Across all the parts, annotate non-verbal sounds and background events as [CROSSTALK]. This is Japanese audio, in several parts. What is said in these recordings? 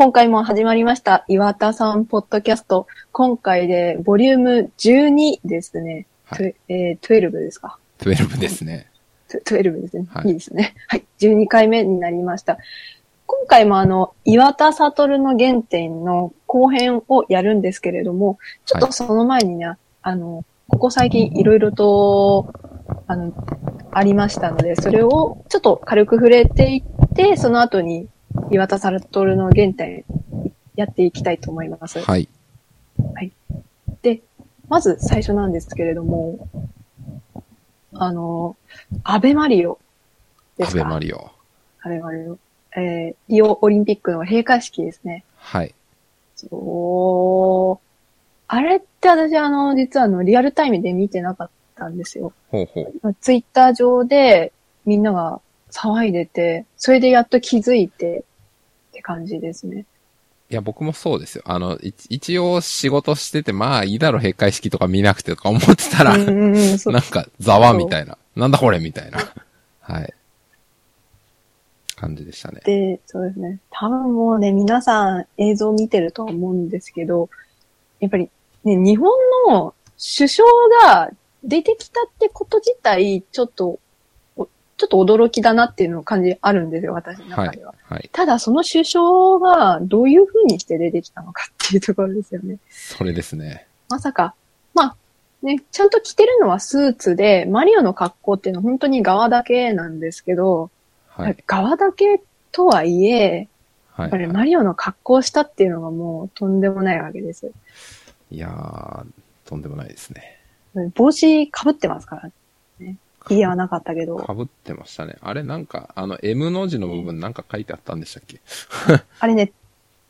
今回も始まりました、岩田さんポッドキャスト。今回で、ボリューム12ですね。はいえー、12ですか。12ですね。トゥ12ですね。はいいいですね。はい。12回目になりました。今回もあの、岩田悟の原点の後編をやるんですけれども、ちょっとその前にね、あの、ここ最近いろいろと、あの、ありましたので、それをちょっと軽く触れていって、その後に岩田悟の原点やっていきたいと思います。はい。で、まず最初なんですけれども、あの、アベマリオですか？アベマリオ。アベマリオ。えー、リオオリンピックの閉会式ですね。はい。そう。あれって私あの、実はあの、リアルタイムで見てなかったんですよ。ほうほう。ツイッター上でみんなが騒いでて、それでやっと気づいてって感じですね。いや、僕もそうですよ。あの、い一応仕事してて、まあいいだろ、閉会式とか見なくてとか思ってたら、[LAUGHS] なんか、ざわみたいな。なんだこれみたいな。はい。感じでしたね。で、そうですね。多分もうね、皆さん映像見てると思うんですけど、やっぱりね、日本の首相が出てきたってこと自体、ちょっと、おちょっと驚きだなっていうのを感じあるんですよ、私のはい中では。。はい。ただ、その首相がどういう風にして出てきたのかっていうところですよね。それですね。まさか、まあ、ね、ちゃんと着てるのはスーツで、マリオの格好っていうのは本当に側だけなんですけど、はい。側だけとはいえ、はい。やっぱりマリオの格好をしたっていうのがもうとんでもないわけです。いやー、とんでもないですね。帽子被ってますからね。家はなかったけど。かぶってましたね。あれなんか、あの、M の字の部分なんか書いてあったんでしたっけ？[LAUGHS] あれね、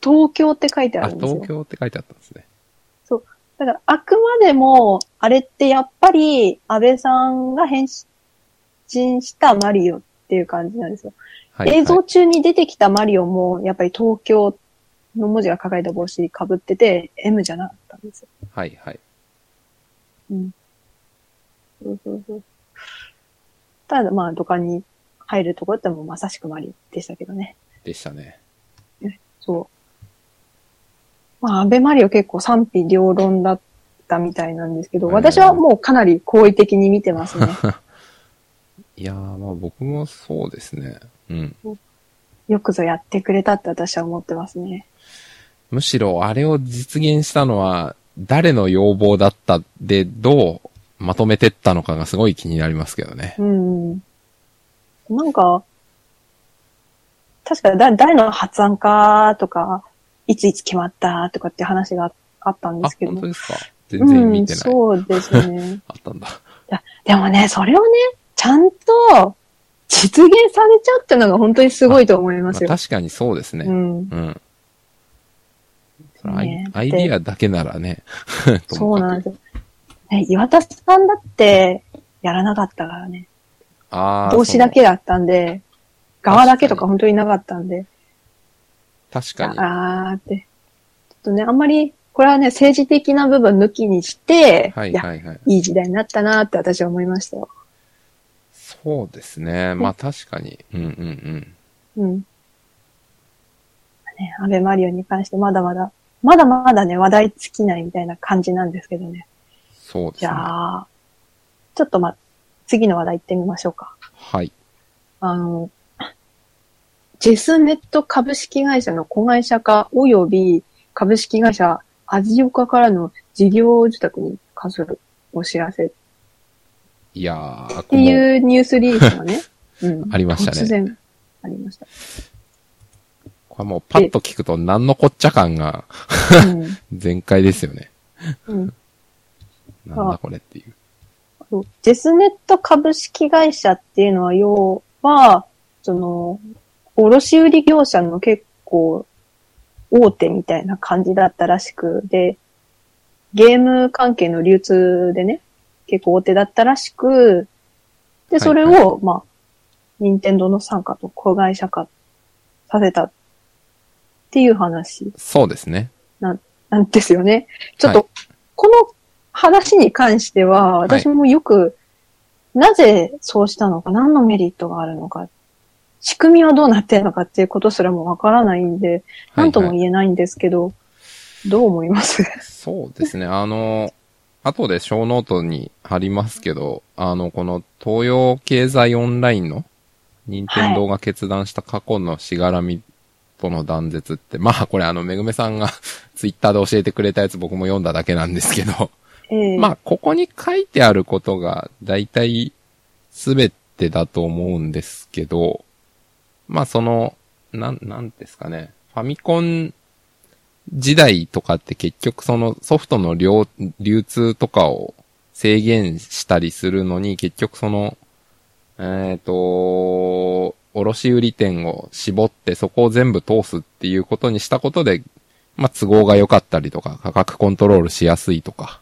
東京って書いてああ、るんですよ東。京って書いてあったんですね。だから、あくまでも、あれってやっぱり、安倍さんが変身したマリオっていう感じなんですよ。はい。映像はい中に出てきたマリオも、やっぱり東京の文字が書かれた帽子被ってて、M じゃなかったんですよ。はい、はい。うん。そうそうそう。ただ、まあ、土管に入るところってもうまさしくマリオでしたけどね。でしたね。そう。まあ、安倍マリオ結構賛否両論だったみたいなんですけど、うん私はもうかなり好意的に見てますね。[LAUGHS] いやー、まあ僕もそうですね。うん。よくぞやってくれたって私は思ってますね。むしろあれを実現したのは、誰の要望だったで、どうまとめてったのかがすごい気になりますけどね。うん。なんか、確かだ誰の発案かとか、いついつ決まったとかって話があったんであす、けど。本当ですか？全然見てない。うん、そうですね。[LAUGHS] あったんだ。いや、でもね、それをね、ちゃんと実現されちゃうってのが本当にすごいと思いまますあよ。確かにそうですね。ううん。ん。それアイねアイディアだけならね。[LAUGHS] とそうなんですよ。ね、岩田さんだってやらなかったからね。あー帽子だけだったんで、側だけとか本当になかったんで、確かに。あーって。ちょっとね、あんまり、これはね、政治的な部分抜きにして、はいや、はいはい。いい時代になったなって私は思いましたよ。そうですね。まあ確かに。うんうんうん。うん。ね、安倍マリオに関してまだまだ、まだまだね、話題尽きないみたいな感じなんですけどね。じそうですね。ゃあ、ちょっとま、次の話題行ってみましょうか。はい。あの、ジェスネット株式会社の子会社化及び株式会社アジオカからの事業受託に関するお知らせっいやー、ていうニュースリリースがね、[LAUGHS] うん、ありましたね突然ありました。これもうパッと聞くと何のこっちゃ感が全開ですよね。うんうんなんだこれっていう。ジェスネット株式会社っていうのは、要は、その、卸売業者の結構大手みたいな感じだったらしく、で、ゲーム関係の流通でね、結構大手だったらしく、で、それを、はいはまあ、任天堂の傘下と子会社化させたっていう話そうですね。なんですよね。ちょっと、はこの話に関しては、私もよく、なぜそうしたのか、何のメリットがあるのかっ仕組みはどうなってるのかっていうことすらもわからないんで、なんとも言えないんですけど、どう思います？そうですね。あの、後で小ノートに貼りますけど、あの、この東洋経済オンラインの任天堂が決断した過去のしがらみとの断絶って、まあこれあの、めぐめさんが [LAUGHS] ツイッターで教えてくれたやつ僕も読んだだけなんですけど、ええ。まあここに書いてあることが大体すべてだと思うんですけど、まあその、なん、なんですかね、ファミコン時代とかって結局そのソフトの流通とかを制限したりするのに結局その、えっ、と、卸売店を絞ってそこを全部通すっていうことにしたことで、まあ都合が良かったりとか価格コントロールしやすいとか、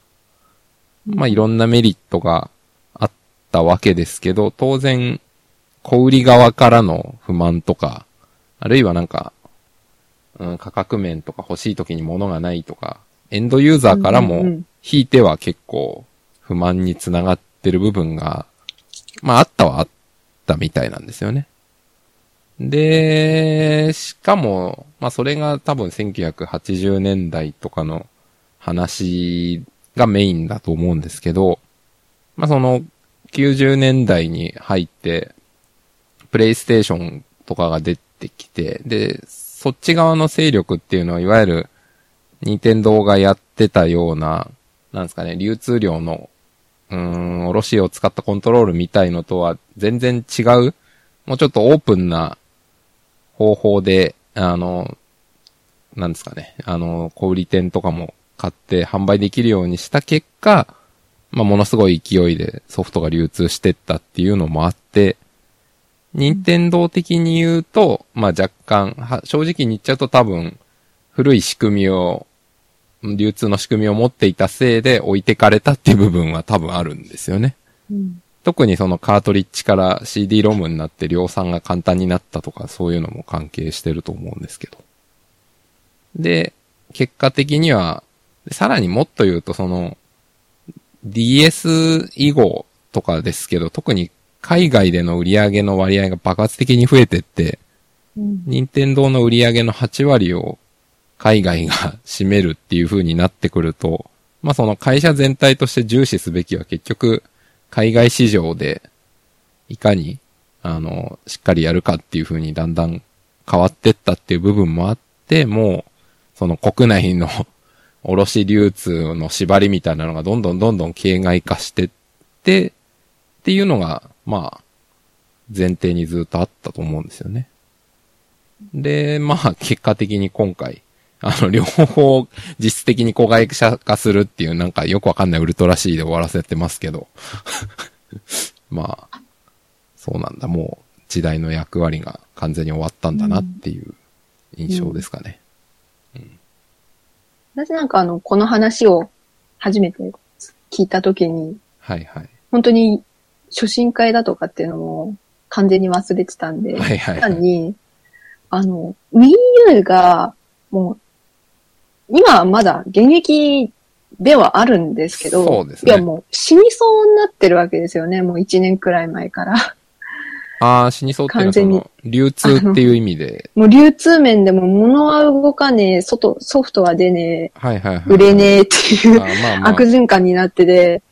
まあいろんなメリットがあったわけですけど、当然、小売り側からの不満とか、あるいはなんか、うん、価格面とか欲しい時に物がないとか、エンドユーザーからも引いては結構不満につながってる部分が、まああったはあったみたいなんですよね。で、しかも、まあそれが多分1980年代とかの話がメインだと思うんですけど、まあその90年代に入って、プレイステーションとかが出てきて、で、そっち側の勢力っていうのは、いわゆる、任天堂がやってたような、なんですかね、流通量の、うーん、卸を使ったコントロールみたいのとは全然違う、もうちょっとオープンな方法で、あの、なんですかね、あの、小売店とかも買って販売できるようにした結果、まあ、ものすごい勢いでソフトが流通してったっていうのもあって、任天堂的に言うと、まあ、若干、は正直に言っちゃうと多分、古い仕組みを、流通の仕組みを持っていたせいで置いてかれたっていう部分は多分あるんですよね。うん特にそのカートリッジから CD ロムになって量産が簡単になったとかそういうのも関係してると思うんですけど。で、結果的には、さらにもっと言うとその DS 以後とかですけど、特に海外での売り上げの割合が爆発的に増えてって、うん。任天堂の売り上げの8割を海外が占めるっていう風になってくると、まあその会社全体として重視すべきは結局海外市場でいかにあの、しっかりやるかっていう風にだんだん変わってったっていう部分もあって、もうその国内の卸流通の縛りみたいなのがどんどんどんどん形骸化してって、っていうのが、まあ、前提にずっとあったと思うんですよね。で、まあ、結果的に今回、あの、両方実質的に子会社化するっていうなんかよくわかんないウルトラ C で終わらせてますけど。[LAUGHS] まあ、そうなんだ。もう時代の役割が完全に終わったんだなっていう印象ですかね。私なんかあの、この話を初めて聞いたときに、はいはい。本当に初心会だとかっていうのも完全に忘れてたんで、はいはいはい単に、あの、Wii U が、もう、今はまだ現役ではあるんですけど、そうですねいやもう死にそうになってるわけですよね、もう1年くらい前から。ああ、死にそうっていうのはの、流通っていう意味で、もう流通面でも物は動かねえ、外、ソフトは出ねはいはいはい。え、売れねえっていうまあまあ悪、循環になってて、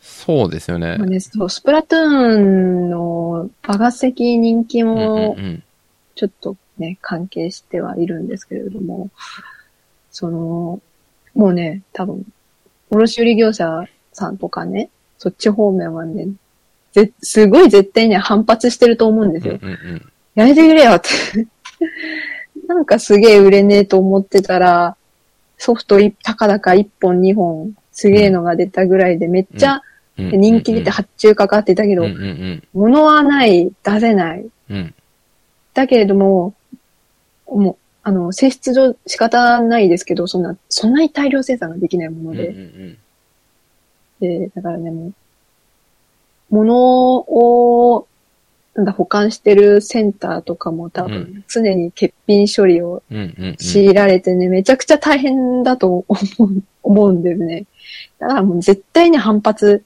そうですよねまあ。ね、そう、スプラトゥーンの爆発的人気うんうんもうん。ちょっとね、関係してはいるんですけれども、その、もうね、多分、卸売業者さんとかね、そっち方面はね、ぜ、すごい絶対に反発してると思うんですよ。うんうんうん。やめてくれよって。[LAUGHS] なんかすげえ売れねえと思ってたら、ソフトいたかだか1本2本、すげえのが出たぐらいでめっちゃ人気出て発注かかってたけど、うんうんうん。物はない、出せない。うん。だけれども、もう、あの、性質上仕方ないですけど、そんな、そんなに大量生産ができないものうんうんうで、ん。で、だからね、もう、物を、なんだ、保管してるセンターとかも多う分、常に欠品処理を。強いられてね、めちゃくちゃ大変だと思う、[LAUGHS] 思うんですね。だからもう絶対に反発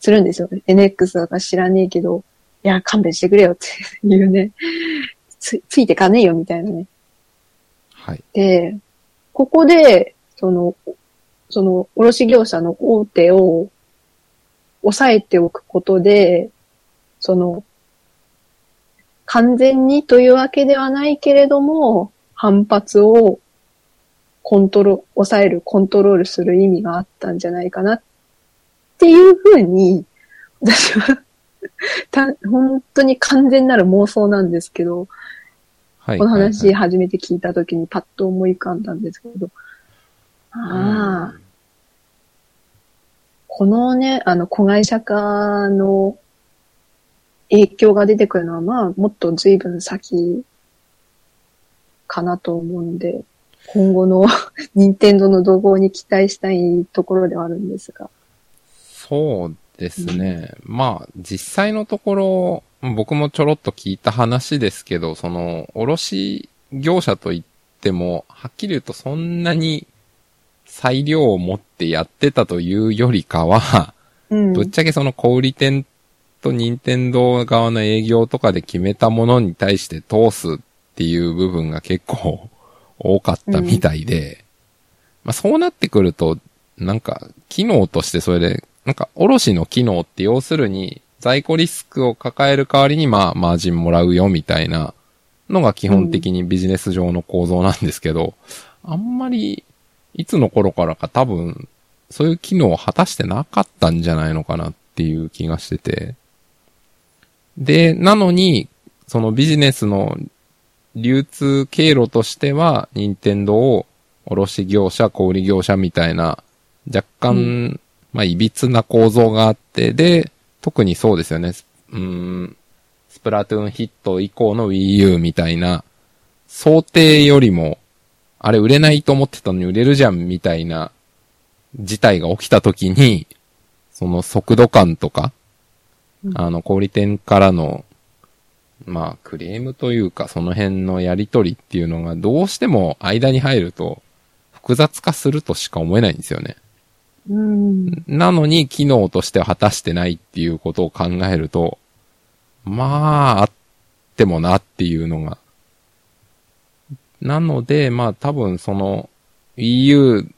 するんですよ。NX だか知らねえけど、いや、勘弁してくれよっていうね、つ、ついてかねえよみたいなね。はい。で、ここで、その、その、卸業者の大手を抑えておくことで、その、完全にというわけではないけれども、反発をコントロ、抑える、コントロールする意味があったんじゃないかなっていうふうに、私は [LAUGHS] た、本当に完全なる妄想なんですけど、はい。このはい話初めて聞いたときにパッと思い浮かんだんですけど、ああ、このね、あの、子会社化の影響が出てくるのは、まあ、もっと随分先かなと思うんで、今後の任天堂の動向に期待したいところではあるんですが。そうですね。まあ、実際のところ、僕もちょろっと聞いた話ですけど、その、卸業者といっても、はっきり言うとそんなに裁量を持ってやってたというよりかは、うん。ぶっちゃけその小売店と任天堂側の営業とかで決めたものに対して通すっていう部分が結構多かったみたいで、まあそうなってくると、なんか機能としてそれで、なんか卸の機能って要するに在庫リスクを抱える代わりにまあマージンもらうよみたいなのが基本的にビジネス上の構造なんですけど、あんまりいつの頃からか多分そういう機能を果たしてなかったんじゃないのかなっていう気がしてて。で、なのに、そのビジネスの流通経路としては、任天堂を卸業者、小売業者みたいな、若干、うまあ、いびつな構造があって、で、特にそうですよね。スうーん、スプラトゥーンヒット以降の Wii U みたいな、想定よりも、あれ売れないと思ってたのに売れるじゃんみたいな事態が起きた時に、その速度感とか、うんあの、小売店からの、まあ、クレームというか、その辺のやりとりっていうのが、どうしても間に入ると、複雑化するとしか思えないんですよね。うん。なのに、機能としては果たしてないっていうことを考えると、まあ、あってもなっていうのが。なので、まあ多分その Wii U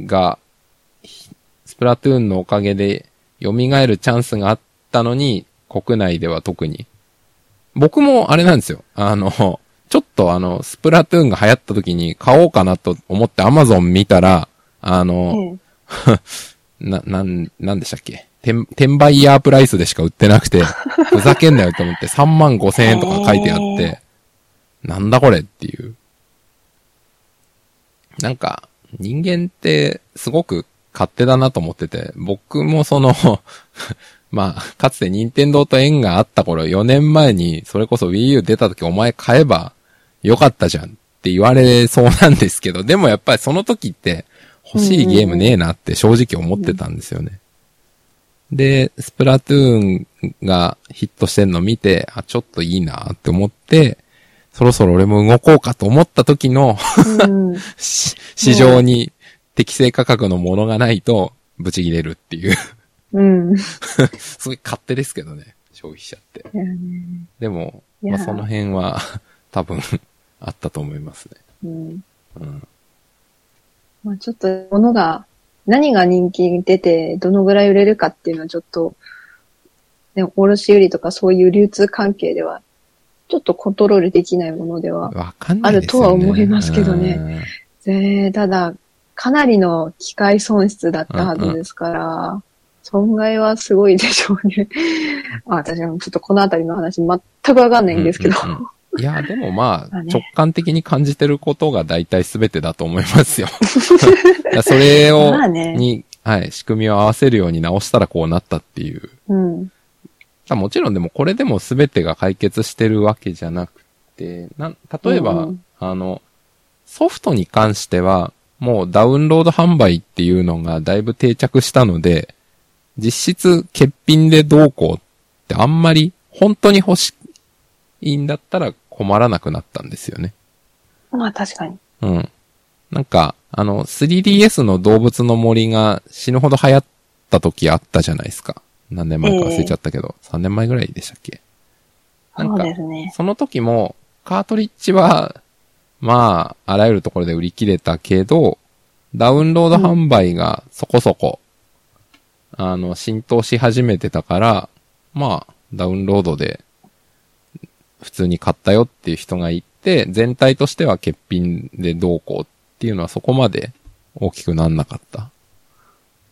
が、ひスプラトゥーンのおかげで蘇るチャンスがあったのに、国内では特に。僕もあれなんですよ。あの、ちょっとあの、スプラトゥーンが流行った時に買おうかなと思って Amazon 見たら、あの、ええ [LAUGHS] な、なん、なんでしたっけ？転、転売ヤープライスでしか売ってなくて、ふざけんなよと思って3万5千円とか書いてあって、なんだこれっていう。なんか、人間ってすごく勝手だなと思ってて、僕もその、[LAUGHS] まあ、かつて任天堂と縁があった頃、4年前にそれこそ Wii U 出た時お前買えばよかったじゃんって言われそうなんですけど、でもやっぱりその時って欲しいゲームねえなって正直思ってたんですよね。で、スプラトゥーンがヒットしてんの見て、あ、ちょっといいなって思って、そろそろ俺も動こうかと思った時の [LAUGHS] 市場に適正価格のものがないと、ブチ切れるっていう。うん。い [LAUGHS] すごい勝手ですけどね、消費者って。でも、まあその辺は [LAUGHS] 多分あったと思いますね。うん。うん。まあちょっと、ものが、何が人気出て、どのぐらい売れるかっていうのはちょっと、ね、卸売りとかそういう流通関係では、ちょっとコントロールできないものでは。あるとは思いますけどねえただ、かなりの機械損失だったはずですから、損害はすごいでしょうね。[LAUGHS] あ私はちょっとこのあたりの話全くわかんないんですけど。うんうんうんいや、でもまあ、[LAUGHS] 直感的に感じてることが大体全てだと思いますよ。[LAUGHS] それを、に、はい、仕組みを合わせるように直したらこうなったっていう。うん。あもちろんでもこれでも全てが解決してるわけじゃなくて、なん、例えば、うんうんあの、ソフトに関しては、もうダウンロード販売っていうのがだいぶ定着したので、実質欠品でどうこうってあんまり本当に欲しいんだったら困らなくなったんですよね。まあ確かに。うん。なんか、あの、3DS の動物の森が死ぬほど流行った時あったじゃないですか。何年前か忘れちゃったけど、3年前ぐらいでしたっけ？なんかそね。その時も、カートリッジは、まあ、あらゆるところで売り切れたけど、ダウンロード販売がそこそこ、あの、浸透し始めてたから、まあ、ダウンロードで、普通に買ったよっていう人がいて、全体としては欠品でどうこうっていうのはそこまで大きくなんなかった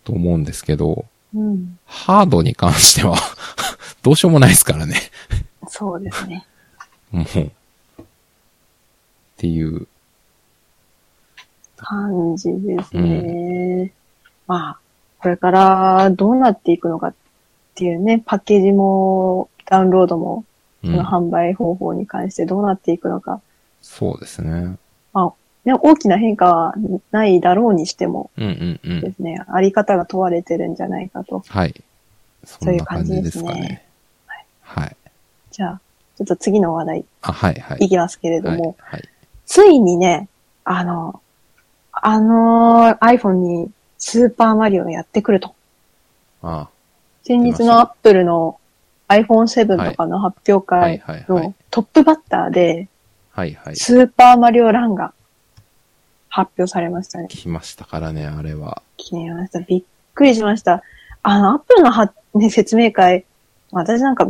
と思うんですけど、うん。ハードに関しては、[LAUGHS] どうしようもないですからね。そうですね。もう。っていう。感じですね。まあ、これからどうなっていくのかっていうね、パッケージもダウンロードも、うそのん、販売方法に関してどうなっていくのか、そうですね。ね、大きな変化はないだろうにしてもうんうんうん。ですね、あり方が問われてるんじゃないかと。はい。そそうんいうな感じですか感じですね。はい。じゃあ、ちょっと次の話題あ、はいはい。いきますけれどはいも、はい。ついにね、あの、あの iPhone にスーパーマリオがやってくると。あ先日のアップルの iPhone7 とかの発表あはい会はいはいの。トップバッターで、はいはい。スーパーマリオランが発表されましたね。来ましたからね、あれは。気になりました。びっくりしました。あの、アップルのは、ね、説明会、私なんか、う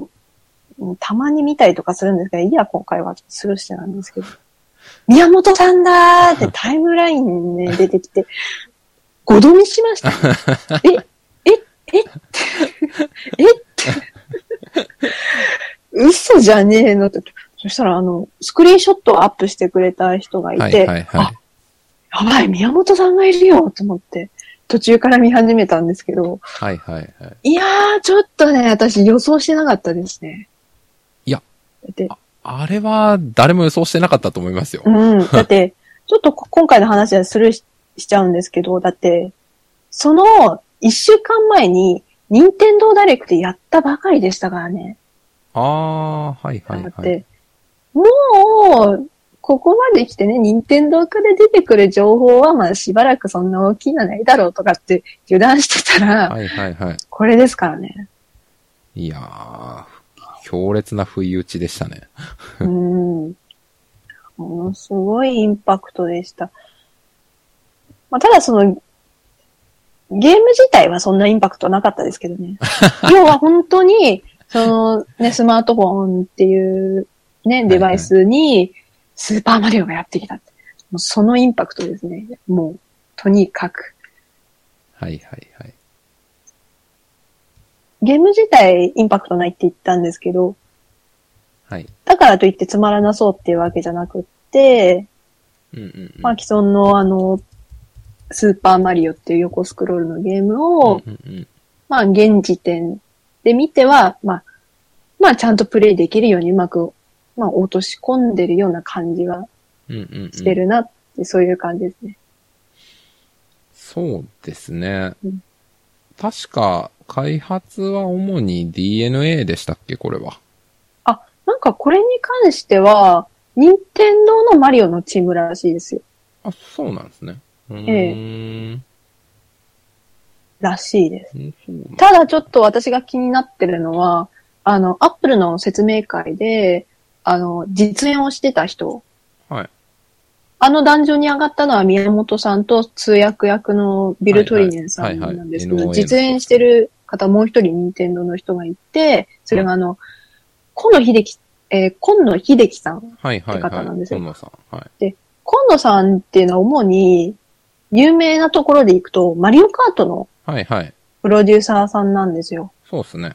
んたまに見たりとかするんですけど、いや、今回はスルーしてなんですけど、[LAUGHS] 宮本さんだーってタイムラインに、ね、出てきて、[LAUGHS] ごどみしました。え、[LAUGHS] え、え、えって。嘘じゃねえのって。そしたら、あの、スクリーンショットをアップしてくれた人がいて、はいはいはあやばい、宮本さんがいるよと思って、途中から見始めたんですけど、い。はいはいはい。いやー、ちょっとね、私予想してなかったですね。いや。だって、あれは、誰も予想してなかったと思いますよ。うん。[LAUGHS] だって、ちょっとこ今回の話はスルーししちゃうんですけど、だって、その一週間前に、任天堂ダイレクトやったばかりでしたからね。ああ、はいはいはい。だって、もう、ここまで来てね、任天堂から出てくる情報は、まあしばらくそんな大きいのないだろうとかって油断してたら、はいはいはい。これですからね。いやー、強烈な不意打ちでしたね。[LAUGHS] うん。ものすごいインパクトでした。まあ、ただその、ゲーム自体はそんなインパクトなかったですけどね。[LAUGHS] 要は本当に、そのね、スマートフォンっていうね、デバイスにスーパーマリオがやってきた。もうそのインパクトですね。もう、とにかく。はいはいはい。ゲーム自体インパクトないって言ったんですけど、はい。だからといってつまらなそうっていうわけじゃなくって、うんうんうん。まあ、既存のあの、スーパーマリオっていう横スクロールのゲームを、うんうんうんまあ、現時点で見ては、まあ、まあ、ちゃんとプレイできるようにうまく、まあ、落とし込んでるような感じがうんうんうんしてるなって、そういう感じですね。そうですねうん。確か、開発は主に DNA でしたっけ？これは。あ、なんかこれに関しては、任天堂のマリオのチームらしいですよ。あ、そうなんですね。うーん。らしいです。ただちょっと私が気になってるのは、あの、アップルの説明会で、あの、実演をしてた人、はい。あの壇上に上がったのは宮本さんと通訳役のビル・トリネンさんはいはいなんですけど、はいはい実演してる方もう一人任天堂の人がいて、それがあの、今野秀樹、えー、今野秀樹さん。はいはいって方なんはい。ですよ今野さん。はい。今野さんっていうのは主に、有名なところで行くと、マリオカートのはいはい。プロデューサーさんなんですよ。そうですね。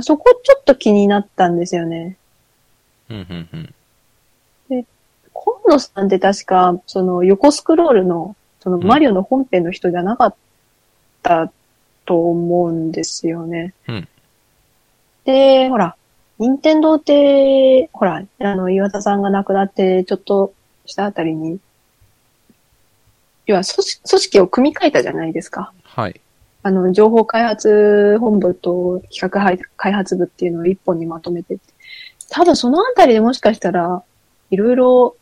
そこちょっと気になったんですよね。うんうんうん。今野さんって確か、その横スクロールの、そのマリオの本編の人じゃなかったと思うんですよね。うんで、ほら、任天堂って、ほら、あの、岩田さんが亡くなって、ちょっとしたあたりに、要は組織組織を組み替えたじゃないですか。はい。あの、情報開発本部と企画開開発部っていうのを一本にまとめてって。多分そのあたりでもしかしたら、いろいろ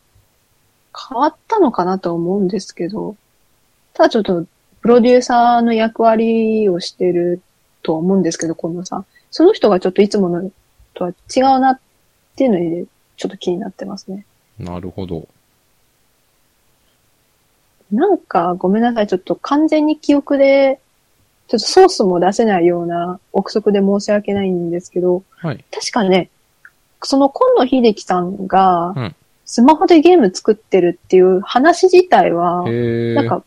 変わったのかなと思うんですけど、ただちょっと、プロデューサーの役割をしてると思うんですけど、近藤さん。その人がちょっといつものとは違うなっっていうので、ちょっと気になってますね。なるほど。なんか、ごめんなさい。ちょっと完全に記憶で、ちょっとソースも出せないような憶測で申し訳ないんですけど、はい。確かね、その今野秀樹さんがうん、スマホでゲーム作ってるっていう話自体は。なんか、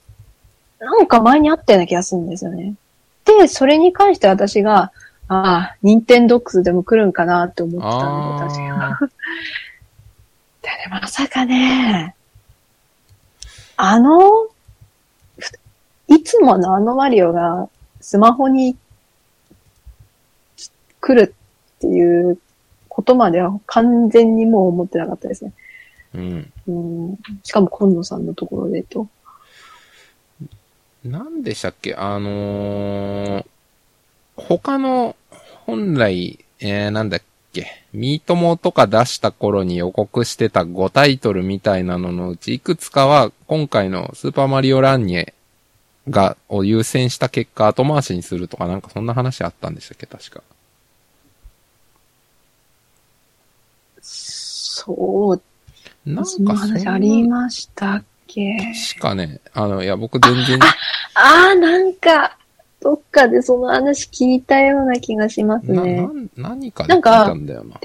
なんか前にあったような気がするんですよね。で、それに関して私が、ああ、ニンテンドックスでも来るんかなって思ってたんで、私が。あ [LAUGHS] でね、まさかね、あの、ふいつものあのマリオがスマホに来るっていうことまでは完全にもう思ってなかったですね。ーうん。うん、しかも今野さんのところでと。なんでしたっけ？あのー、他の、本来、えー、なんだっけ、ミートモとか出した頃に予告してた5タイトルみたいなののうち、いくつかは、今回のスーパーマリオランニェが、を優先した結果、後回しにするとか、なんかそんな話あったんでしたっけ？確か。そう、なんかその話ありましたっけ？しかね、あの、いや、僕全然、ああ、なんか、どっかでその話聞いたような気がしますな、ね。なん何かで聞いたんだよな。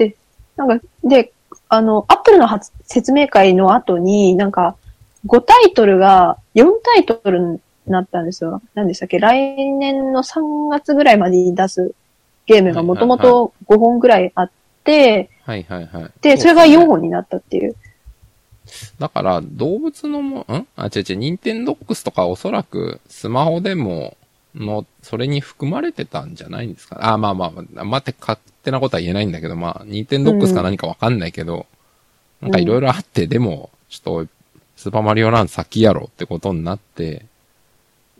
なんか、で、あの、アップルの発説明会の後に、なんか、5タイトルが4タイトルになったんですよ。何でしたっけ？来年の3月ぐらいまでに出すゲームがもともと5本ぐらいあって、はいはいはい。で、それが4本になったっていう。だから、動物のも、ん？あ、違う違う、ニンテンドックスとかおそらくスマホでも、の、それに含まれてたんじゃないんですか？あ、まあまあ、待って、勝手なことは言えないんだけど、まあ、ニンテンドックスか何かわかんないけど、なんかいろいろあって、でも、ちょっと、スーパーマリオラン先やろってことになって、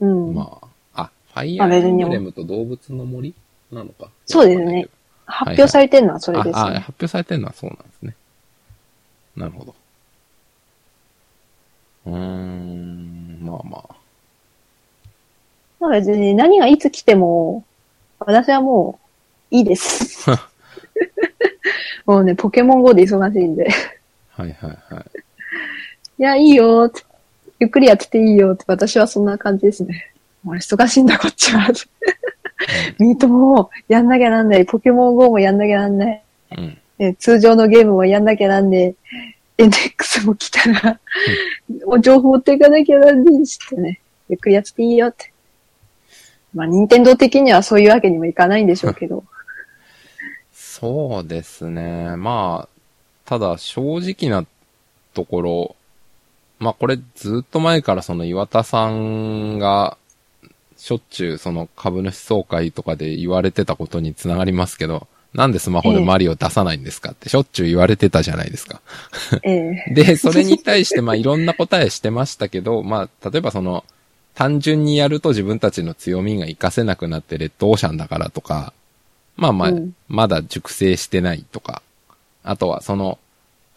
うん。まあ、あ、ファイアーエンブレムと動物の森なのか？そうですね発表されてるのはそれですあ、あ、ね。発表されてるのはそうなんですね。なるほど。うーん、まあまあ。まあ別に何がいつ来ても、私はもう、いいです。[LAUGHS] もうね、ポケモン GO で忙しいんで。はいはいはい。いや、いいよ。ゆっくりやってていいよって、私はそんな感じですね。俺忙しいんだ、こっちは。ミートもやんなきゃなんない。ポケモン GO もやんなきゃなんない。うん。え通常のゲームもやんなきゃなんねえ。NX も来たら、もう情報持っていかなきゃなんねえしってね。ゆっくりやってていいよって。まあ、任天堂的にはそういうわけにもいかないんでしょうけど。そうですね。まあ、ただ正直なところ、まあこれずっと前からその岩田さんが、しょっちゅうその株主総会とかで言われてたことにつながりますけど、なんでスマホでマリオ出さないんですか？ってしょっちゅう言われてたじゃないですか。ええ。[LAUGHS] で、それに対して、まあ、いろんな答えしてましたけど、まあ、例えばその、単純にやると自分たちの強みが活かせなくなってレッドオーシャンだからとか、まあまあ、うん。まだ熟成してないとか、あとはその、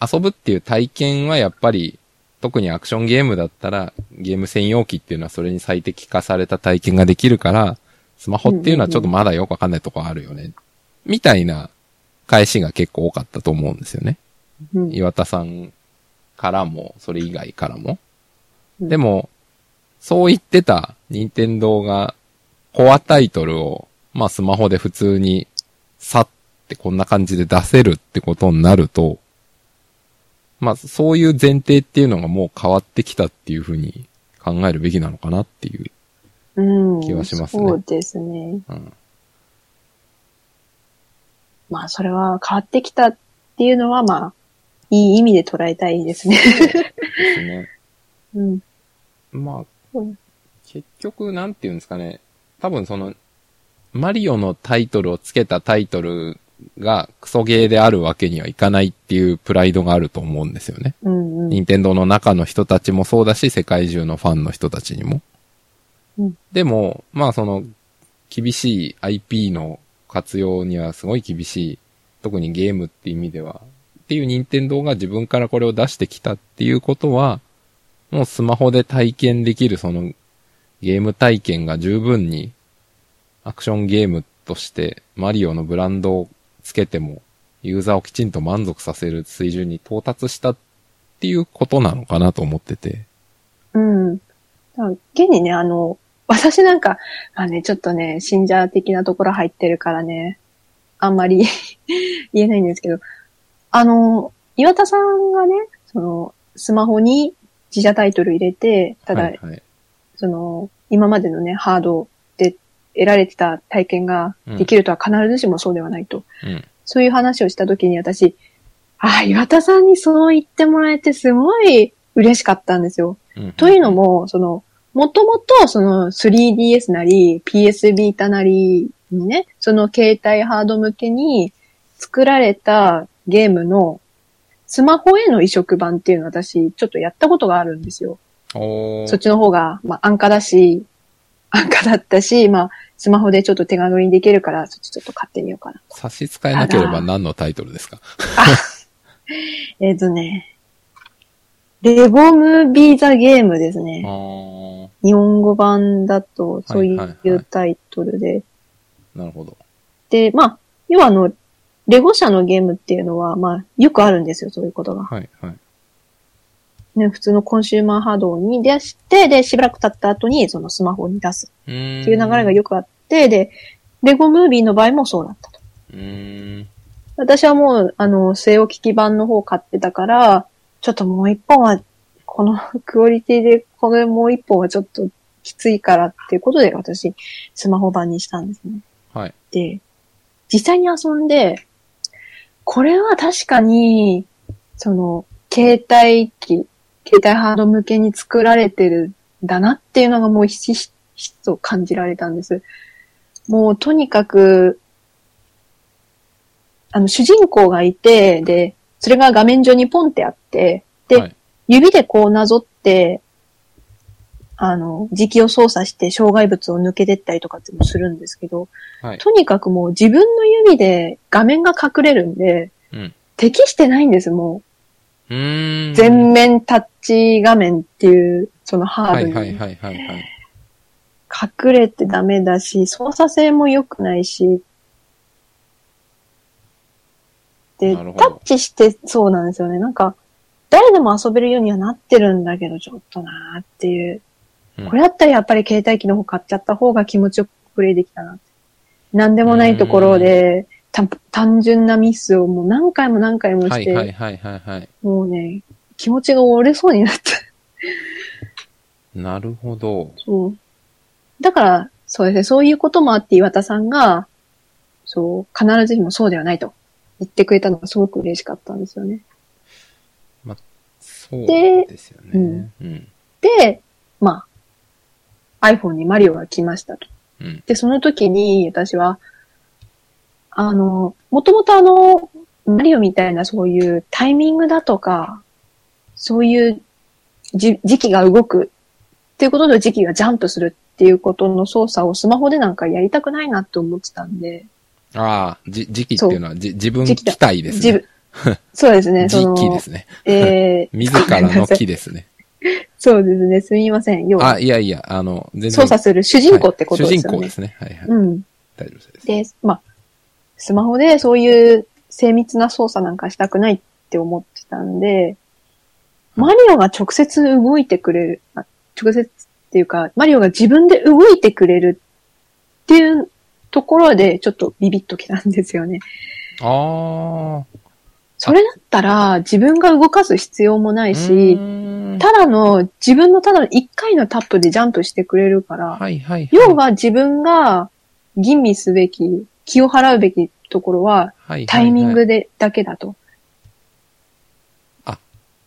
遊ぶっていう体験はやっぱり、特にアクションゲームだったら、ゲーム専用機っていうのはそれに最適化された体験ができるから、スマホっていうのはちょっとまだよくわかんないとこあるよね。みたいな返しが結構多かったと思うんですよね。うん岩田さんからも、それ以外からも。うんでも、そう言ってた任天堂がコアタイトルを、まあスマホで普通にさってこんな感じで出せるってことになると、まあそういう前提っていうのがもう変わってきたっていうふうに考えるべきなのかなっていう。うん。気はしますねそうですね。うん。まあ、それは変わってきたっていうのは、まあ、いい意味で捉えたいですね。ですね。[LAUGHS] うん。まあうん、結局、なんていうんですかね。多分その、マリオのタイトルをつけたタイトルがクソゲーであるわけにはいかないっていうプライドがあると思うんですよね。うんうん。任天堂の中の人たちもそうだし、世界中のファンの人たちにも。うんでも、まあその、厳しい IP の活用にはすごい厳しい。特にゲームって意味では。っていう任天堂が自分からこれを出してきたっていうことは、もうスマホで体験できるそのゲーム体験が十分にアクションゲームとしてマリオのブランドをつけてもユーザーをきちんと満足させる水準に到達したっていうことなのかなと思ってて。うん。現にね、あの、私なんか、まあね、ちょっとね、信者的なところ入ってるからね、あんまり [LAUGHS] 言えないんですけど、あの、岩田さんがね、その、スマホに自社タイトル入れて、ただ、はいはい。その、今までのね、ハードで得られてた体験ができるとは必ずしもそうではないと。うん。そういう話をしたときに私、ああ、岩田さんにそう言ってもらえてすごい嬉しかったんですよ。うんというの、も、その、もともとその 3DS なり PS ビータなりにね、その携帯ハード向けに作られたゲームのスマホへの移植版っていうのを私ちょっとやったことがあるんですよ。そっちの方が、まあ安価だし、安価だったし、まあスマホでちょっと手軽にできるから、そっちちょっと買ってみようかな。差し支えなければ何のタイトルですか？[LAUGHS] えっ、とね、レゴムビーザゲームですあね。ー日本語版だと、そういはいはいはうタイトルで。なるほど。で、まあ、要はあの、レゴ社のゲームっていうのは、まあ、よくあるんですよ、そういうことが。はいはい。ね、普通のコンシューマーハードに出して、で、しばらく経った後に、そのスマホに出す。っていう流れがよくあって、で、レゴムービーの場合もそうだったと。私はもう、あの、据え置き機版の方買ってたから、ちょっともう一本は、この [LAUGHS] クオリティで、これもう一本はちょっときついからっていうことで私、スマホ版にしたんですね。はい。で、実際に遊んで、これは確かに、その、携帯機、携帯ハード向けに作られてるんだなっていうのがもうひしひしと感じられたんです。もうとにかく、あの、主人公がいて、で、それが画面上にポンってあって、で、はい指でこうなぞって、あの、時期を操作して障害物を抜けてったりとかっていうのをするんですけど、はい。とにかくもう自分の指で画面が隠れるんで、うん。適してないんです、も。う。全面タッチ画面っていう、そのハードに。はいはいはいはいはい。隠れてダメだし、操作性も良くないし、で、タッチしてそうなんですよね。なんか、誰でも遊べるようにはなってるんだけど、ちょっとなーっていう。うんこれだったらやっぱり携帯機の方買っちゃった方が気持ちよくプレイできたな。なんでもないところで、た単純なミスをもう何回も何回もはいして、はいはいはいはい。もうね、気持ちが折れそうになった。なるほど。そう。だから、そうですね、そういうこともあって岩田さんが、そう、必ずしもそうではないと言ってくれたのがすごく嬉しかったんですよね。そうでですよね。うんうん。で、まあ、iPhone にマリオが来ましたと。うん。で、その時に私は、あの、もともとあの、マリオみたいなそういうタイミングだとか、そういうじ時期が動くっていうことで時期がジャンプするっていうことの操作をスマホでなんかやりたくないなって思ってたんで、ああ、じ、時期っていうのは、じ、自分期待ですね。そうですね、[LAUGHS] そ時の、期ですね。えー、[LAUGHS] 自らの期ですね。[LAUGHS] そうですね、すみません。要あ、は、いやいや、あの、全然。操作する主人公ってことですよね。はい主人公ですね。はいはい。うん。大丈夫です。で、まあ、スマホでそういう精密な操作なんかしたくないって思ってたんで、マリオが直接動いてくれる、あ直接っていうか、マリオが自分で動いてくれるっていうところでちょっとビビッときたんですよね。あそれだったら自分が動かす必要もなあ。いし、ただの、自分のただの1回のタップでジャンプしてくれるから、はいはいはい。要は自分が吟味すべき、気を払うべきところは、タイミングで、だけだと。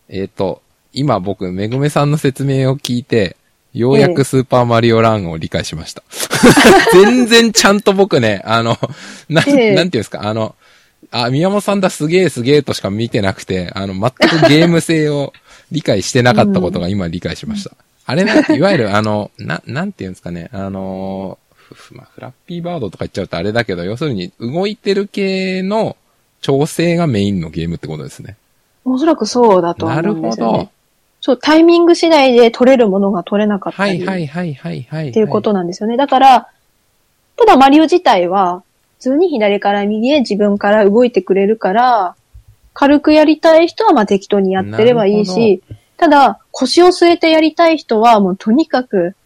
えっ、と、今僕、めぐめさんの説明を聞いて、ようやくスーパーマリオランを理解しました。[LAUGHS] 全然ちゃんと僕ね、あの、なん、ええなんていうんですか、あの、あ、宮本さんだすげえすげえとしか見てなくて、あの、全くゲーム性を理解してなかったことが今理解しました。[LAUGHS] あれね、いわゆるあの、な、なんていうんですかね、あの、ふふまあ、フラッピーバードとか言っちゃうとあれだけど、要するに動いてる系の調整がメインのゲームってことですね。おそらくそうだとはなるほ思うんですよ、ね。ど。そう、タイミング次第で取れるものが取れなかったはり、いはいはいはいはい。っていうことなんですよね。だから、ただマリオ自体は、通に左から右へ自分から動いてくれるから、軽くやりたい人はまあ適当にやってればいいし、ただ腰を据えてやりたい人はもうとにかく、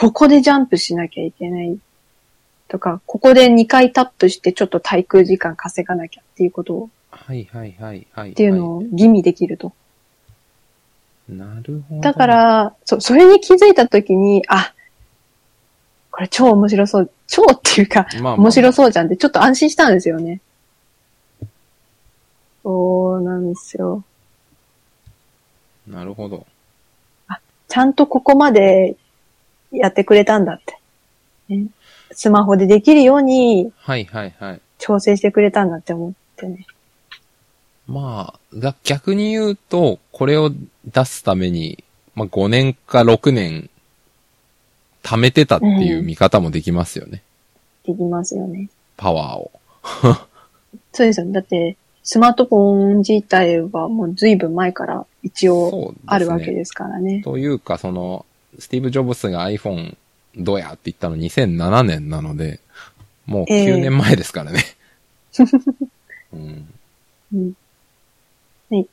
ここでジャンプしなきゃいけないとか、ここで2回タップしてちょっと滞空時間稼がなきゃっていうことを、はいはいはいはい。っていうのを吟味できると。なるほど。だか、ら、そ、それに気づいたときに、あ、これ超面白そう。超っていうか、まあまあ面白そうじゃんってちょっと安心したんですよね。そうなんですよ。なるほど。ちゃんとここまでやってくれたんだって。ねスマホでできるようにはいはいはい。調整してくれたんだって思ってね。まあ、だ逆に言うと、これを出すために、まあ5年か6年、貯めてたっていう見方もできますよね。できますよね。パワーを。[LAUGHS] そうですよね。だって、スマートフォン自体はもう随分前から一応。あるわけですからね。というか、その、スティーブ・ジョブスが iPhone どうやって言ったの2007年なので、もうええ9年前ですからね。[LAUGHS] うん、うんはい。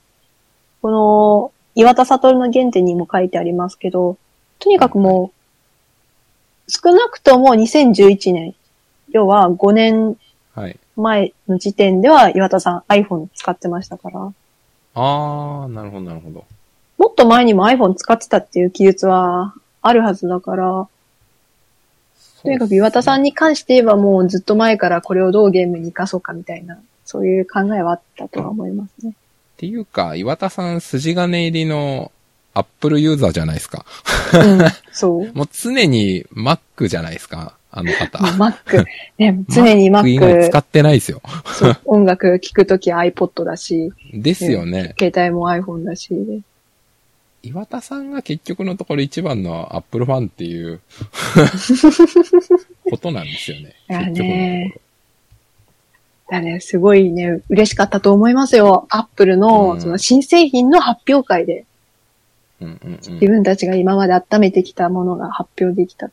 この、岩田悟の原点にも書いてありますけど、とにかくもう、少なくとも2011年、要は5年はい。前の時点では岩田さん iPhone 使ってましたから、あー、なるほどなるほど。もっと前にも iPhone 使ってたっていう記述はあるはずだから、とにかく岩田さんに。に関して言えばもうずっと前からこれをどうゲームに活かそうかみたいな、そういう考えはあったとは思いますね。っていうか、岩田さん筋金入りの Apple ユーザーじゃないですか。うん、そう。[LAUGHS] もう常に Mac じゃないですか。あの方。[LAUGHS] Mac、ね、常に Mac 以外 Mac 使、ってないですよ。そう音楽聴くとき iPod だし、ですよね。携帯も iPhone だし、岩田さんが結局のところ一番の Apple ファンっていう [LAUGHS] ことなんですよね。いやね結局のとこだね、すごいね、嬉しかったと思いますよ。Apple うの、んその新製品の発表会で、ろ。うんうん自分たちが今まで温めてきたものが発表できた。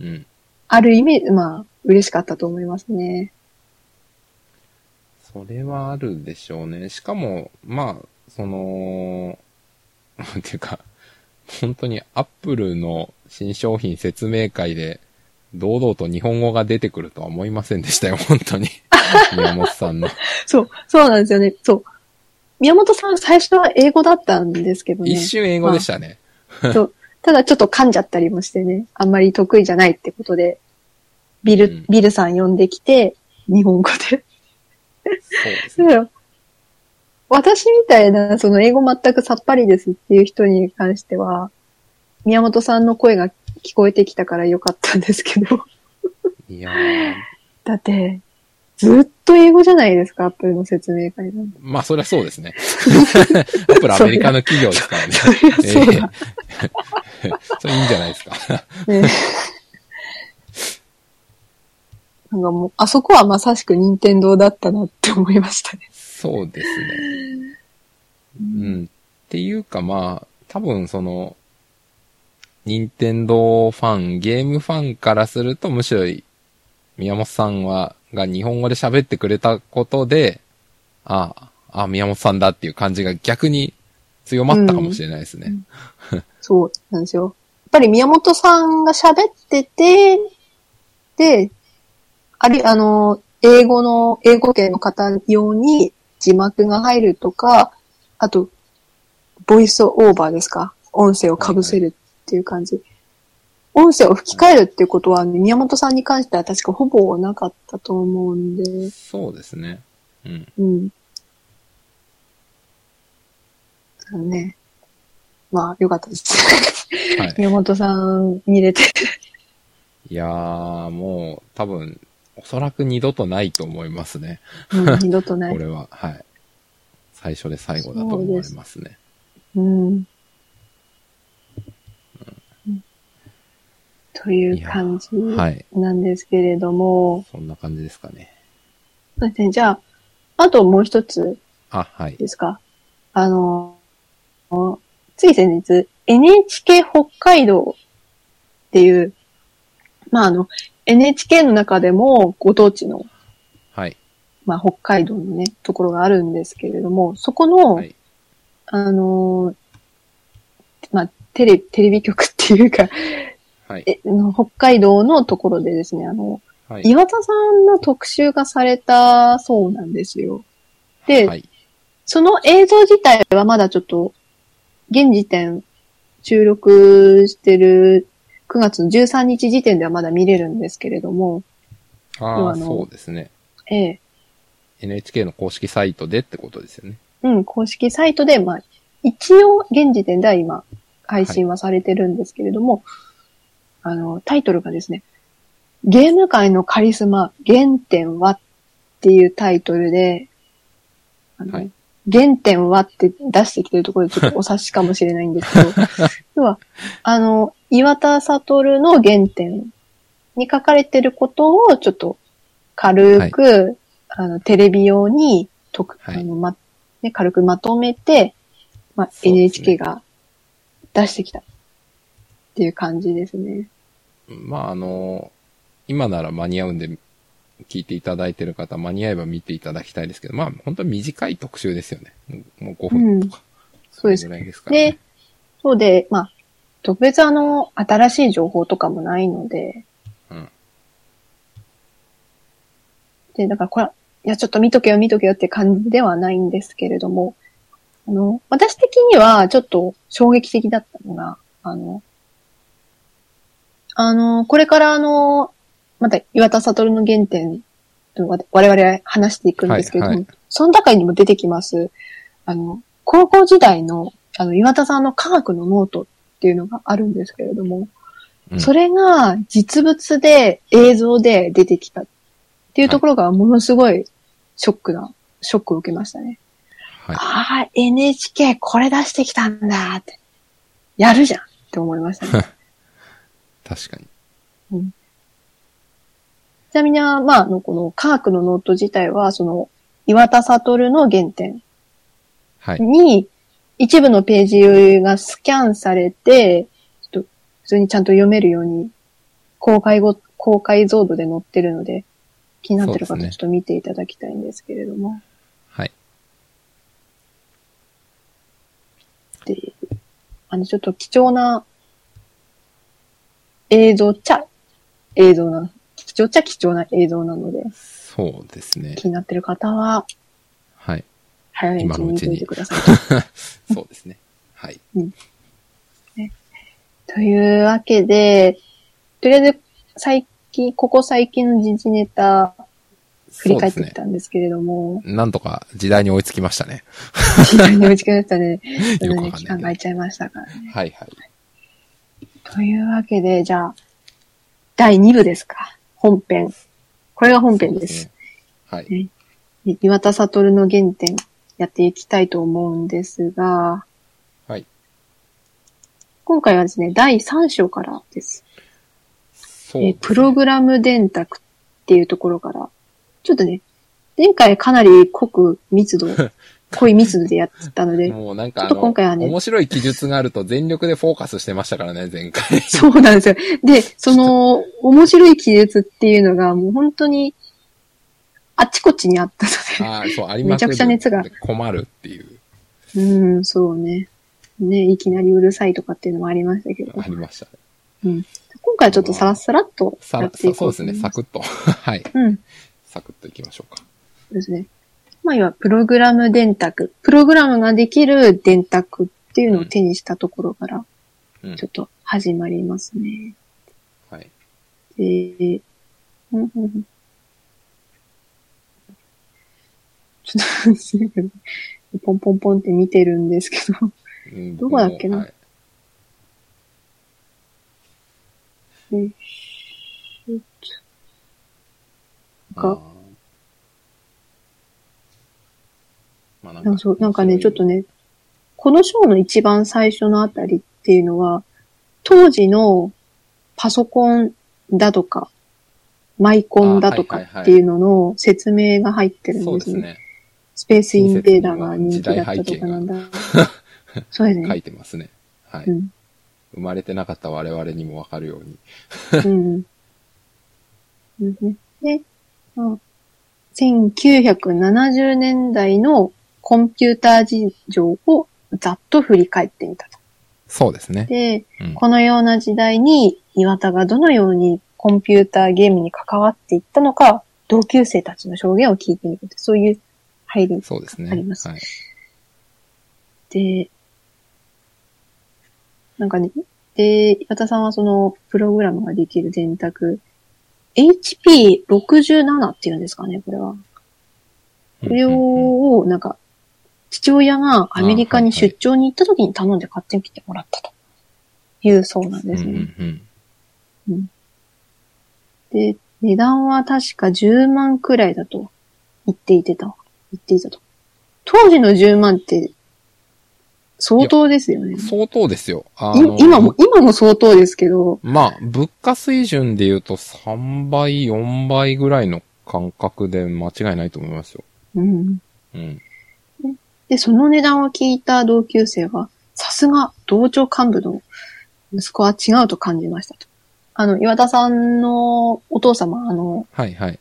うん。うん。ある意味、まあ、嬉しかったと思いますね。それはあるでしょうね。しかも、まあ、その、な [LAUGHS] んていうか、本当にアップルの新商品説明会で、堂々と日本語が出てくるとは思いませんでしたよ、本当に。[LAUGHS] 宮本さんの。そう、そうなんですよね。そう。宮本さん最初は英語だったんですけどね。一瞬英語でしたね。そう。ただちょっと噛んじゃったりもしてね、あんまり得意じゃないってことで、ビル、うんビルさん呼んできて、日本語で。そうですね。[LAUGHS] 私みたいな、その英語全くさっぱりですっていう人に関しては、宮本さんの声が聞こえてきたからよかったんですけど。いやー、だって、ずっと英語じゃないですか、アップルの説明会なんて。まあそりゃそうですね。[LAUGHS] アップルアメリカの企業ですからね。そりゃそうだ。ええそれいいんじゃないですか。ねなんかもう、あそこはまさしく任天堂だったなって思いましたね。そうですね。うん。っていうかまあ、多分その、任天堂ファン、ゲームファンからするとむしろ、宮本さんは、が日本語で喋ってくれたことで、ああ、あ宮本さんだっていう感じが逆に強まったかもしれないですね。そうなんですよ。やっぱり宮本さんが喋ってて、で、ある、あの、英語の、英語圏の方用に字幕が入るとか、あと、ボイスオーバーですか？音声を被せるっていう感じ。音声を吹き替えるっていうことは、宮本さんに関しては確かほぼなかったと思うんで、そうですね。うん。うん。あのね。まあ、よかったです。はい。[LAUGHS] 宮本さん見れて。いやー、もう多分、おそらく二度とないと思いますね。うん、二度とない。[LAUGHS] これは、はい。最初で最後だと思われますね。うん。という感じはい。なんですけれども、そんな感じですかね。そうですね、じゃあ、あともう一つあ、はい。ですか？あの、つい先日、NHK 北海道っていう、まあ、あの、NHK の中でもご当地の、はい。まあ、北海道のね、ところがあるんですけれども、そこの、はい。あのーまあ、テレ、テレビ局っていうか、はい。えの北海道のところでですね、あの、はい。岩田さんの特集がされたそうなんですよ。で、はい。その映像自体はまだちょっと、現時点、収録してる9月の13日時点ではまだ見れるんですけれども、ああ、そうですね。ええ、NHK の公式サイトでってことですよね。うん、公式サイトで、まあ、一応、現時点では今、配信はされてるんですけれども、あの、タイトルがですね、ゲーム界のカリスマ、原点はっていうタイトルで、あのはい原点はって出してきてるところでちょっとお察しかもしれないんですけど、[LAUGHS] 要は、あの、岩田悟の原点に書かれてることをちょっと軽く、あの、テレビ用に、とく、はいあの、ま、ね、軽くまとめて、まあ、NHK が出してきたっていう感じですね。まあ、あの、今なら間に合うんで、聞いていただいてる方、間に合えば見ていただきたいですけど、まあ、本当に短い特集ですよね。もう5分とか。そうですれぐらいですね。で、そうで、まあ、特別あの、新しい情報とかもないので、うん。で、だからこれ、いや、ちょっと見とけよ見とけよって感じではないんですけれども、あの、私的にはちょっと衝撃的だったのが、あの、あの、これからあの、また岩田悟の原点と我々は話していくんですけれども、はいはその中にも出てきます、あの、高校時代の、あの、岩田さんの科学のノートっていうのがあるんですけれども、うんそれが実物で映像で出てきたっていうところがものすごいショックな、ショックを受けましたね。はい。ああ、NHK これ出してきたんだって。やるじゃんって思いましたね。[LAUGHS] 確かに。ちなみに、まあ、あの、この科学のノート自体は、その、岩田悟の原点はい。に、一部のページがスキャンされて、ちょっと普通にちゃんと読めるように、公開後、公開増度で載ってるので、気になってる方ちょっと見ていただきたいんですけれども。はい。で、あの、ちょっと貴重な映像っちゃ、映像な、貴重っちゃ貴重な映像なので、そうですね。気になってる方は、はい。早いうちに見てみ今のうちにてください。[LAUGHS] そうですね。はい。というわけで、とりあえず、最近、ここ最近の時事ネタ、振り返ってきたんですけれども、なんとか時代に追いつきましたね。時代に打ち切られたね、そ [LAUGHS] よく期間が空いちゃいましたからね。はいはい。というわけで、じゃあ、第2部ですか。本編。これが本編です。そうね。はい。岩田悟の原点、やっていきたいと思うんですが、はい。今回はですね、第3章からです。そうえープログラム電卓っていうところから、ちょっとね、前回かなり濃く密度、[LAUGHS] 濃い密度でやってたので、もうなんかあちょっとの、今回はね面白い記述があると全力でフォーカスしてましたからね、前回。そうなんですよ。で、その、面白い記述っていうのがもう本当に、あっちこっちにあったのああ、そう、あめちゃくちゃ熱が困るっていう、で、うん、そうね。ね、いきなりうるさいとかっていうのもありましたけど、ありましたね。うん、今回はちょっとサラッサラっとさやっていそうですね。サクッと。[LAUGHS] はい。うん。サクッといきましょうか。そうですね。まあ、要は、プログラム電卓。プログラムができる電卓っていうのを手にしたところから、うんちょっと始まりますね。はい。で、うんうんうんちょっと待ってね、ポンポンポンって見てるんですけど、うんどこだっけな？はい。なんか、まあななんかそうなんかね、ちょっと。ね、この章の一番最初のあたりっていうのは、当時のパソコンだとか、マイコンだとかっていうのの説明が入ってるんですね。スペースインベーダーが人気だったとかなんだ。そうです書ね。いてますね。はい。うん。生まれてなかった我々にもわかるように。うん。うんねで、まあ、1970年代のコンピューター事情をざっと振り返ってみたと。そうですね。で、うんこのような時代に岩田がどのようにコンピューターゲームに関わっていったのか、同級生たちの証言を聞いてみると、そういう入りそうですね。ありますはい。で、なんかね、で、岩田さんはそのプログラムができる電卓、HP67 っていうんですかね、これは。これを、なんか、父親がアメリカに出張に行った時に頼んで買ってきてもらったというそうなんですね。で、値段は確か10万くらいだと言っていてた。言っていたと。当時の10万って相当ですよねうん。相当ですよ。あいの今も、今も相当ですけど、まあ、物価水準で言うと3倍、4倍ぐらいの感覚で間違いないと思いますよ。うん。うん。で、その値段を聞いた同級生が、さすが同庁幹部の息子は違うと感じましたと。あの、岩田さんのお父様、あの、はいはい。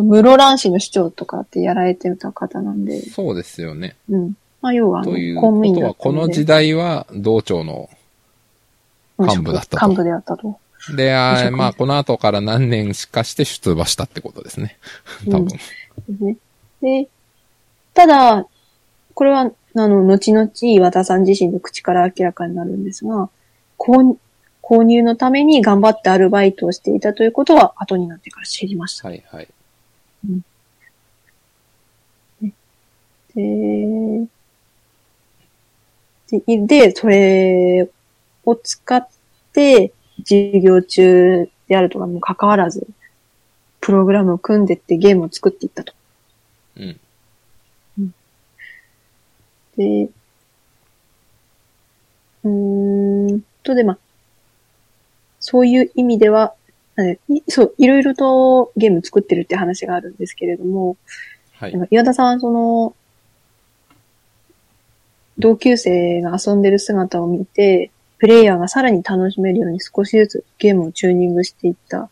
室蘭市の市長とかってやられてた方なんで、そうですよね。うん。まあ、要は、あのという公務員ことは、だったのでこの時代は同庁の、幹部だったと幹部であったと。で、あまあ、この後から何年しかして出馬したってことですね。多分。ですね。で、ただ、これは、あの、後々、岩田さん自身の口から明らかになるんですが、購購入のために頑張ってアルバイトをしていたということは、後になってから知りました。はいはい。で、で、でそれを使って、授業中であるとかも関わらず、プログラムを組んでってゲームを作っていったと。うん。で、うーんとで、まあ、そういう意味では、えいそう、いろいろとゲーム作ってるって話があるんですけれども、はい。岩田さんはその、同級生が遊んでる姿を見て、プレイヤーがさらに楽しめるように少しずつゲームをチューニングしていった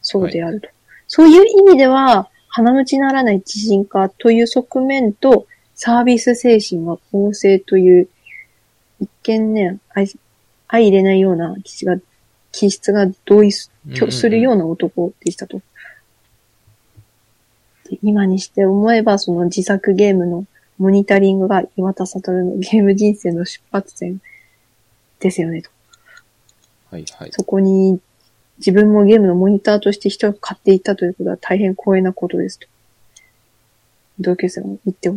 そうであると。そういう意味では、鼻のちならない自信家という側面と、サービス精神が旺盛という、一見ね、相相入れないような気質が、気質が同意すするような男でしたと。で今にして思えば、その自作ゲームのモニタリングが岩田悟のゲーム人生の出発点ですよねと。はいはい。そこに自分もゲームのモニターとして人が買っていたということは大変光栄なことですと。同級生も言って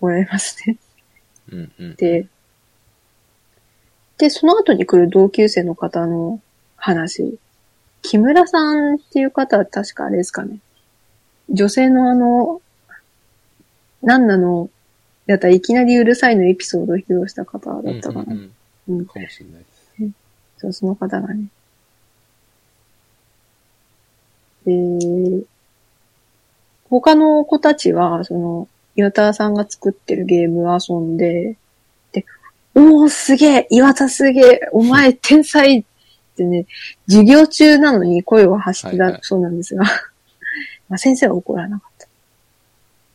おられますね。うんうん。で、で、その後に来る同級生の方の話。木村さんっていう方は確かあれですかね。女性のあの、なんなの、やったらいきなりうるさいのエピソードを披露した方だったかな。うんうんううんん。かもしれないです。そう、その方がね。で、他の子たちは、その、岩田さんが作ってるゲームを遊んで、で、おーすげえ岩田すげえお前天才ってね、授業中なのに声を発してはいはいたそうなんですが、[LAUGHS] まあ先生は怒らなかった。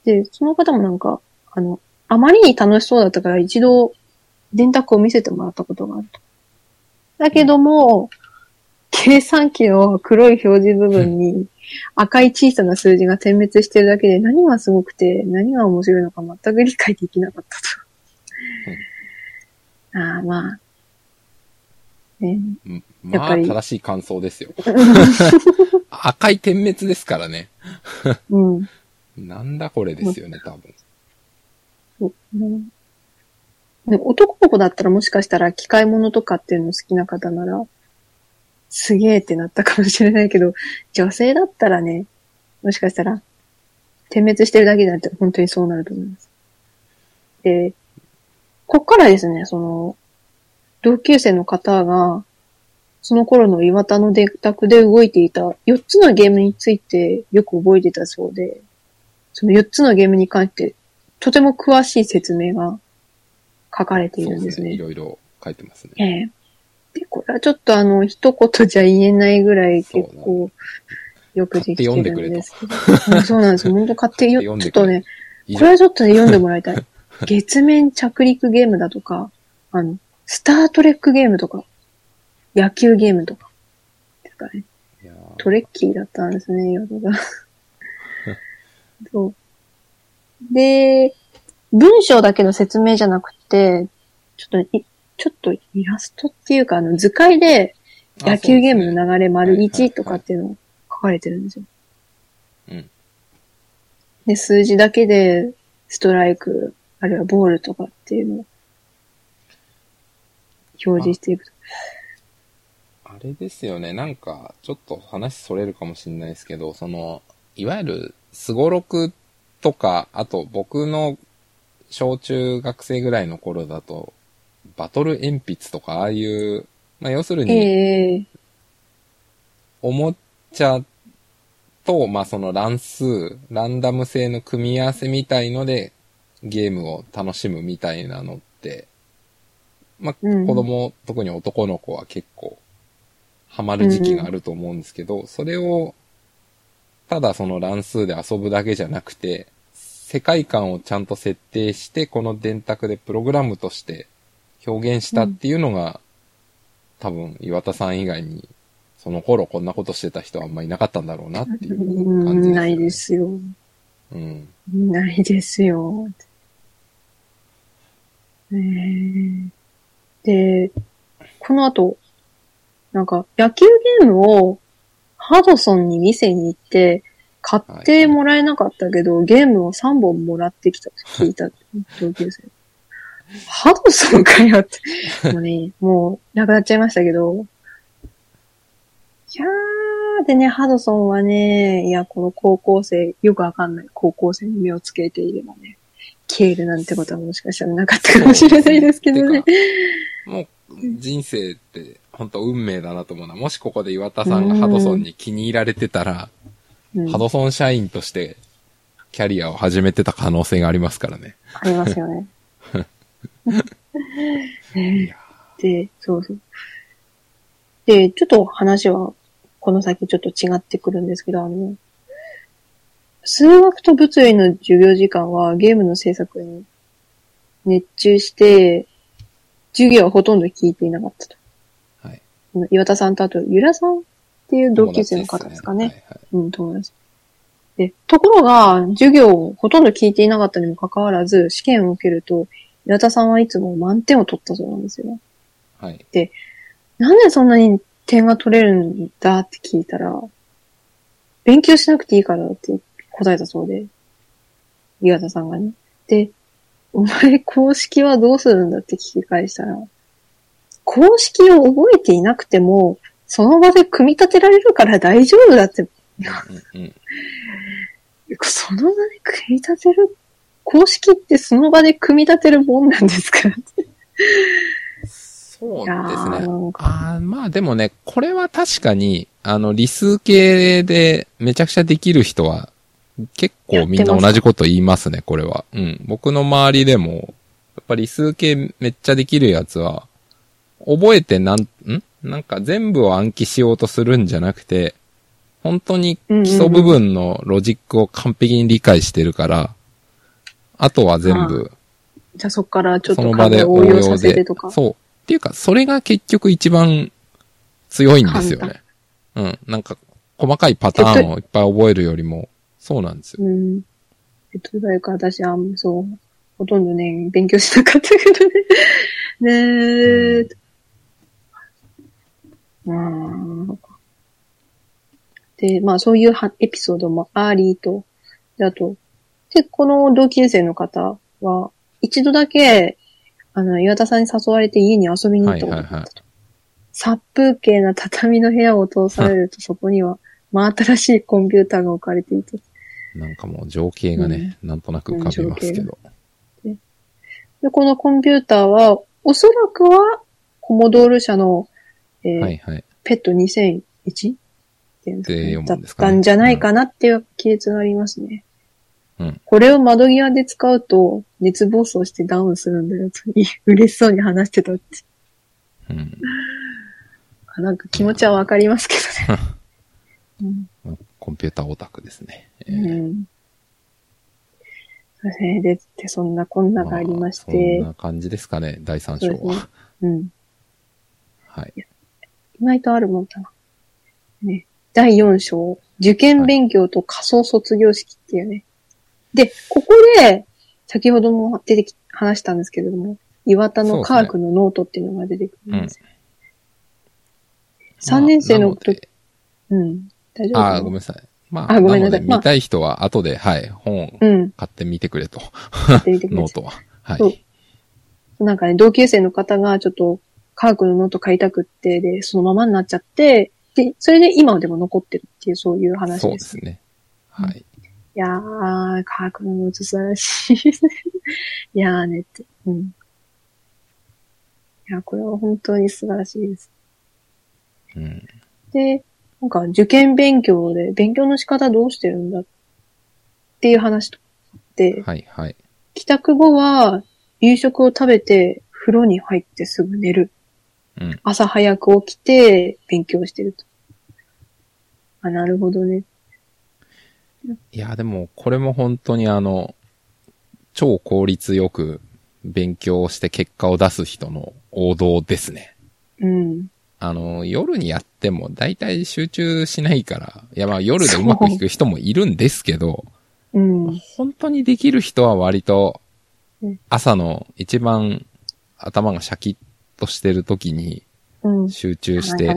で、その方もなんか、あの、あまりに楽しそうだったから一度電卓を見せてもらったことがあると。だけども、計算機の黒い表示部分に赤い小さな数字が点滅してるだけで何がすごくて何が面白いのか全く理解できなかったと。ああ、まあ。ね、まあ、正しい感想ですよ。[LAUGHS] 赤い点滅ですからね。うん。なんだこれですよね、多分。そうねね男の子だったらもしかしたら機械物とかっていうの好きな方なら、すげえってなったかもしれないけど、女性だったらね、もしかしたら、点滅してるだけじゃなくて本当にそうなると思います。で、こっからですね、その、同級生の方が、その頃の岩田の電卓で動いていた4つのゲームについてよく覚えてたそうで、その4つのゲームに関してとても詳しい説明が書かれているんですね。いろいろ書いてますね。ええで、これはちょっとあの、一言じゃ言えないぐらい結構よくできてるんですけど。うんそうなんです。本当買ってよ、[LAUGHS] ちょっとね、これはちょっとね、読んでもらいたい。月面着陸ゲームだとか、あの、スタートレックゲームとか、野球ゲームとか、ですかね。トレッキーだったんですね、ヨドが。[LAUGHS] そう。で、文章だけの説明じゃなくて、ちょっとい、ちょっとイラストっていうか、あの、図解で野球ゲームの流れ丸はいはいはい1とかっていうのを書かれてるんですよ。うんで、数字だけで、ストライク、あるいはボールとかっていうのを表示していくと。あれですよね、なんか、ちょっと話それるかもしれないですけど、その、いわゆる、すごろくとか、あと僕の小中学生ぐらいの頃だと、バトル鉛筆とか、ああいう、まあ、要するに、ええおもちゃと、まあ、その乱数、ランダム性の組み合わせみたいので、ゲームを楽しむみたいなのって、まあ、うん子供、特に男の子は結構、ハマる時期があると思うんですけど、それを、ただその乱数で遊ぶだけじゃなくて、世界観をちゃんと設定して、この電卓でプログラムとして表現したっていうのが、多分岩田さん以外に、その頃こんなことしてた人はあんまいなかったんだろうなっていうう感じです、ん、ないで。すよ。うん。ないですよ。えーで、この後、なんか野球ゲームをハドソンに店に行って、買ってもらえなかったけど、ゲームを3本もらってきたと聞いた同級生。ハドソンかよって。[LAUGHS] もうね、もうなくなっちゃいましたけど。いやー、でね、ハドソンはね、いや、この高校生、よくわかんない高校生に目をつけていればね、消えるなんてことはもしかしたらなかったかもしれないですけどね。[LAUGHS] もう人生って本当運命だなと思うな。もしここで岩田さんがハドソンに気に入られてたら、うんハドソン社員としてキャリアを始めてた可能性がありますからね。ありますよね。[LAUGHS] ねで、そうそう。で、ちょっと話は、この先ちょっと違ってくるんですけど、あの、数学と物理の授業時間はゲームの制作に熱中して、授業はほとんど聞いていなかったと。はい。岩田さんとあと、ゆらさんっていう同級生の方ですかね。はいはいうん、友達。で、ところが、授業をほとんど聞いていなかったにもかかわらず、試験を受けると、岩田さんはいつも満点を取ったそうなんですよ。はい。なんでそんなに点が取れるんだって聞いたら、勉強しなくていいからって答えたそうで、岩田さんがね。で、お前公式はどうするんだって聞き返したら、公式を覚えていなくても、その場で組み立てられるから大丈夫だってうんうん。その場で組み立てる、公式ってその場で組み立てるもんなんですか？そうですね。あ、まあでもね、これは確かに、あの、理数系でめちゃくちゃできる人は、結構みんな同じこと言いますね、これは。うん。僕の周りでも、やっぱ理数系めっちゃできるやつは、覚えてなん、ん？なんか全部を暗記しようとするんじゃなくて、本当に基礎部分のロジックを完璧に理解してるから、あとは全部、じゃあそっからちょっそとの場で応用させてと。か。そう。っていうか、それが結局一番強いんですよね。うん。なんか、細かいパターンをいっぱい覚えるよりも、そうなんですよ。うん。えっと、誰か私は、そう、ほとんどね、勉強しなかったけどね。[LAUGHS] ねえ、うん。で、まあそういうはエピソードもありと、であと、で、この同級生の方は、一度だけ、あの、岩田さんに誘われて家に遊びに行ったことったと。はいはいはい殺風景な畳の部屋を通されると、そこには、真新しいコンピューターが置かれていて、なんかもう情景がね、なんとなく浮かびますけど。で、このコンピューターは、おそらくは、コモドール社の、えーはいはい。ペット2001って読むねだったんじゃないかなっていう記述がありますね。うんこれを窓際で使うと、熱暴走してダウンするんだよと、[LAUGHS] 嬉しそうに話してたって。うん。あ [LAUGHS] なんか気持ちはわかりますけどね。[LAUGHS] うんコンピューターオタクですね。えうーん。そうですね。で、で、そんなこんながありまして、あそんな感じですかね、第3章そうねは。うん。はい。意外とあるもんだな。ね。第4章、受験勉強と仮想卒業式っていうね。で、ここで、先ほども出てき、話したんですけれども、岩田の科学のノートっていうのが出てくるんですよ。3年生の時、まあうん。大丈夫？かあー、ごめんなさい。まあ、あごめんなさい見たい人は後で、はい、本。買ってみてくれと。やってみてく。[LAUGHS] ノートは。はい。なんかね、同級生の方がちょっと科学のノート買いたくって、で、そのままになっちゃって、で、それで今でも残ってるっていう、そういう話そうで。ですすね。はい。いやー、科学のノート素晴らしいですね。[LAUGHS] いやーねって。うん。いや、これは本当に素晴らしいです。うん。で、なんか受験勉強で、勉強の仕方どうしてるんだっていう話とかあって、はい、はい。帰宅後は夕食を食べて風呂に入ってすぐ寝る。うん。朝早く起きて勉強してると。あ、なるほどね。いや、でも、これも本当にあの、超効率よく勉強して結果を出す人の王道ですね。うん。あの、夜にやっても大体集中しないから、いやまあ夜でうまく弾く人もいるんですけど、うん。本当にできる人は割とうん、朝の一番頭がシャキッとしてる時にうん。集中して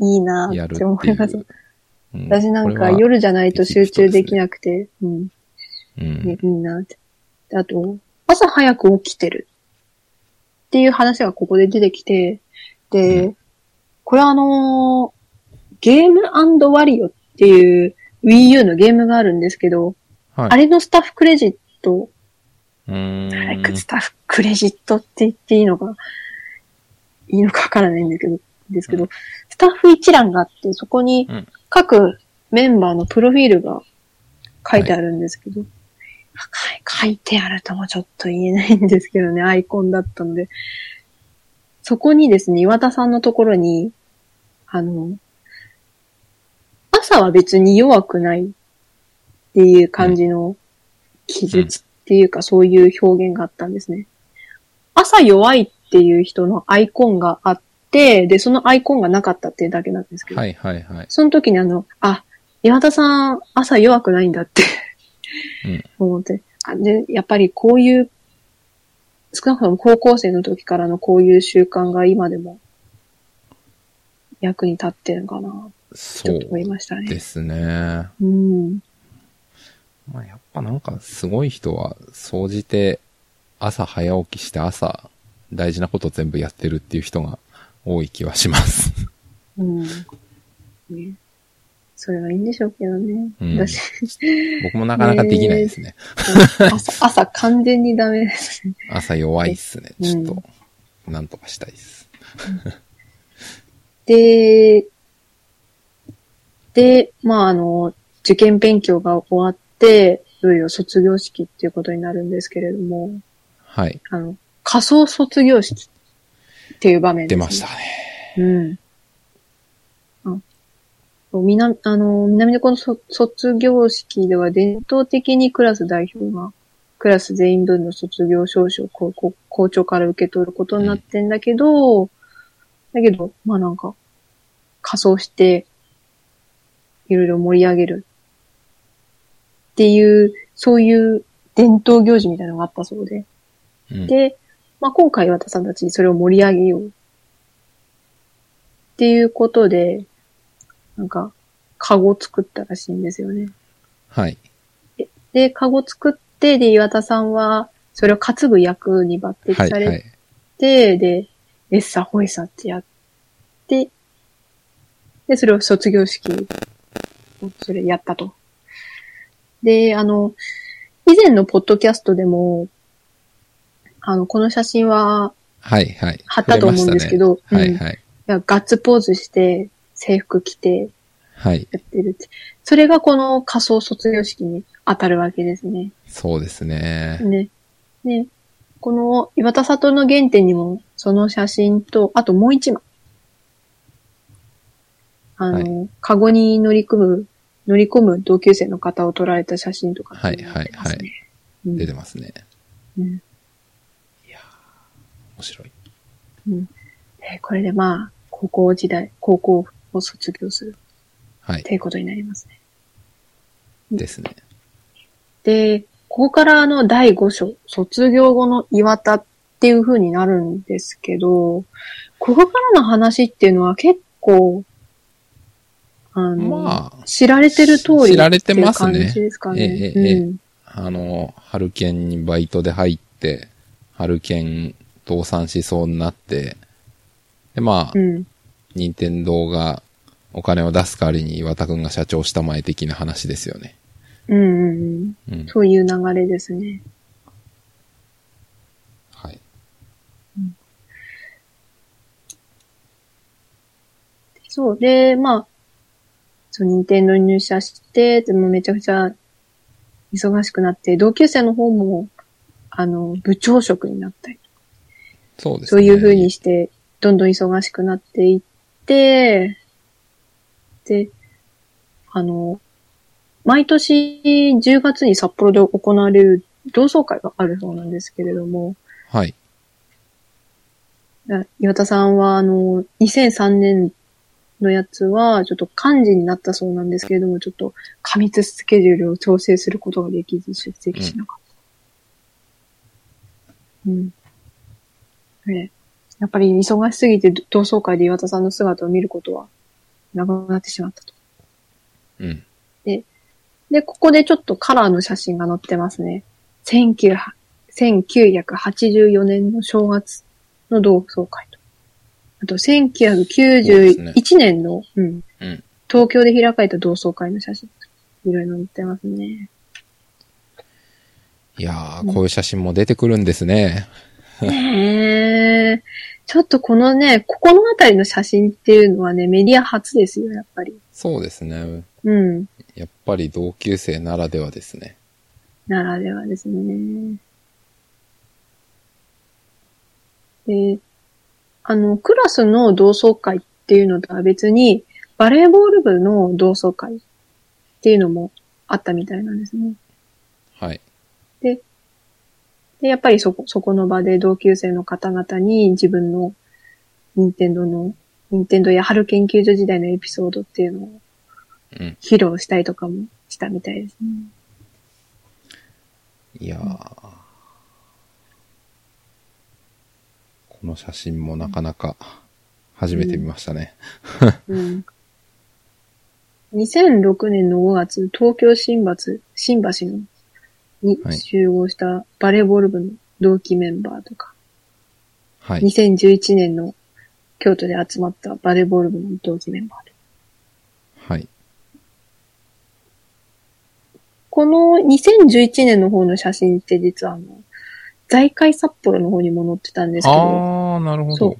いいなって思いいます。う。うん私なんか夜じゃないと集中できなくて、うん。うんねいいなって。であと、朝早く起きてるっていう話がここで出てきて、で、うこれはあのーゲームワリオっていう Wii U のゲームがあるんですけど、はい。あれのスタッフクレジット、うーん。スタッフクレジットって言っていいのか、いいのかわからないんだけど、ですけど、うスタッフ一覧があって、そこにうん。各メンバーのプロフィールが書いてあるんですけど、書い書いてあるともちょっと言えないんですけどね、アイコンだったので、そこにですね、岩田さんのところに、あの、朝は別に弱くないっていう感じの記述っていうか、そういう表現があったんですね。朝弱いっていう人のアイコンがあって、で、そのアイコンがなかったっていうだけなんですけど、はいはいはい。その時にあの、あ、岩田さん朝弱くないんだってうん [LAUGHS] 思って、あで、やっぱりこういう、少なくとも高校生の時からのこういう習慣が今でも役に立ってるのかな、ちそょっと思いうましたね。ですね。うん。まあやっぱなんかすごい人は、総じて朝早起きして朝大事なこと全部やってるっていう人が多い気はします。うん。ね。それはいいんでしょうけどね。うん私、僕もなかなかできないですね。朝、朝完全にダメですね。朝弱いっすね。うんちょっと、なんとかしたいです。で、で、まあ、あの、受験勉強が終わって、いよいよ卒業式っていうことになるんですけれども、はい。あの、仮想卒業式っていう場面です、ね。出ましたね。うん。あみな、あの、南のこのそ卒業式では伝統的にクラス代表が、クラス全員分の卒業証書をこうこう校長から受け取ることになってんだけど、だけど、まあなんか、仮装して、いろいろ盛り上げる。っていう、そういう伝統行事みたいなのがあったそうで。うん。で、まあ、今回私さんたちそれを盛り上げよう。っていうことで、なんか、カゴ作ったらしいんですよね。はい。で、カゴ作って、で、岩田さんは、それを担ぐ役に抜擢はい。されはい。て、で、エッサホイサってやって、で、それを卒業式を、それやったと。で、あの、以前のポッドキャストでも、あの、この写真ははい。はい。貼ったと思うんですけど、はい。はい。いやガッツポーズして、制服着てはい。やってるって。それがこの仮想卒業式に当たるわけですね。そうですね。ね。ね。この岩田里の原点にも、その写真と、あともう一枚。あの、はカゴに乗り組む乗り込む同級生の方を撮られた写真とかっていうのがはいはいはい出てますねうん出てますね。うん面白い。うんでこれでまあ、高校時代、高校を卒業するはいっ。ていうことになりますね。ですね。で、ここからあの第5章、卒業後の岩田っていう風になるんですけど、ここからの話っていうのは結構、あの、まあ、知られてる通り知られてますねっていう感じですかね。ええええうんあの、ハルケンにバイトで入って、ハルケン倒産しそうになって、で、まあ、うん。任天堂がお金を出す代わりに岩田くんが社長したまえ的な話ですよね。うんうんうん。そうい。う流れですね。はい。そう。で、まあ、そう、任天堂に入社して、でもめちゃくちゃ忙しくなって、同級生の方も、あの、部長職になったり、そうですね。そうい。う風にして、どんどん忙しくなってい。って、で、あの、毎年10月に札幌で行われる同窓会があるそうなんですけれども、はい。だ岩田さんは、あの、2003年のやつは、ちょっと幹事になったそうなんですけれども、ちょっと過密スケジュールを調整することができず出席しなかった。うん。ねやっぱり忙しすぎて同窓会で岩田さんの姿を見ることはなくなってしまったと。うん。で、ここでちょっとカラーの写真が載ってますね。1900 1984年の正月の同窓会と。あと、1991年の、うん、うん。東京で開かれた同窓会の写真。いろいろ載ってますね。いやー、こういう写真も出てくるんですね。ねえ。ちょっとこのね、ここのあたりの写真っていうのはね、メディア初ですよ、やっぱり。そうですね。うん。やっぱり同級生ならではですね。ならではですね。で、あの、クラスの同窓会っていうのとは別に、バレーボール部の同窓会っていうのもあったみたいなんですね。はい。で、やっぱりそこ、そこの場で同級生の方々に自分の任天堂の、任天堂や春研究所時代のエピソードっていうのをうん。披露したりとかもしたみたいですね。いやー。この写真もなかなか初めて見ましたね。うん。[LAUGHS] 2006年の5月、東京新橋、新橋のにはい集合したバレーボール部の同期メンバーとか、はい。2011年の京都で集まったバレーボール部の同期メンバーで。はい。この2011年の方の写真って実はあの、在海札幌の方にも載ってたんですけど、あー、なるほどそう。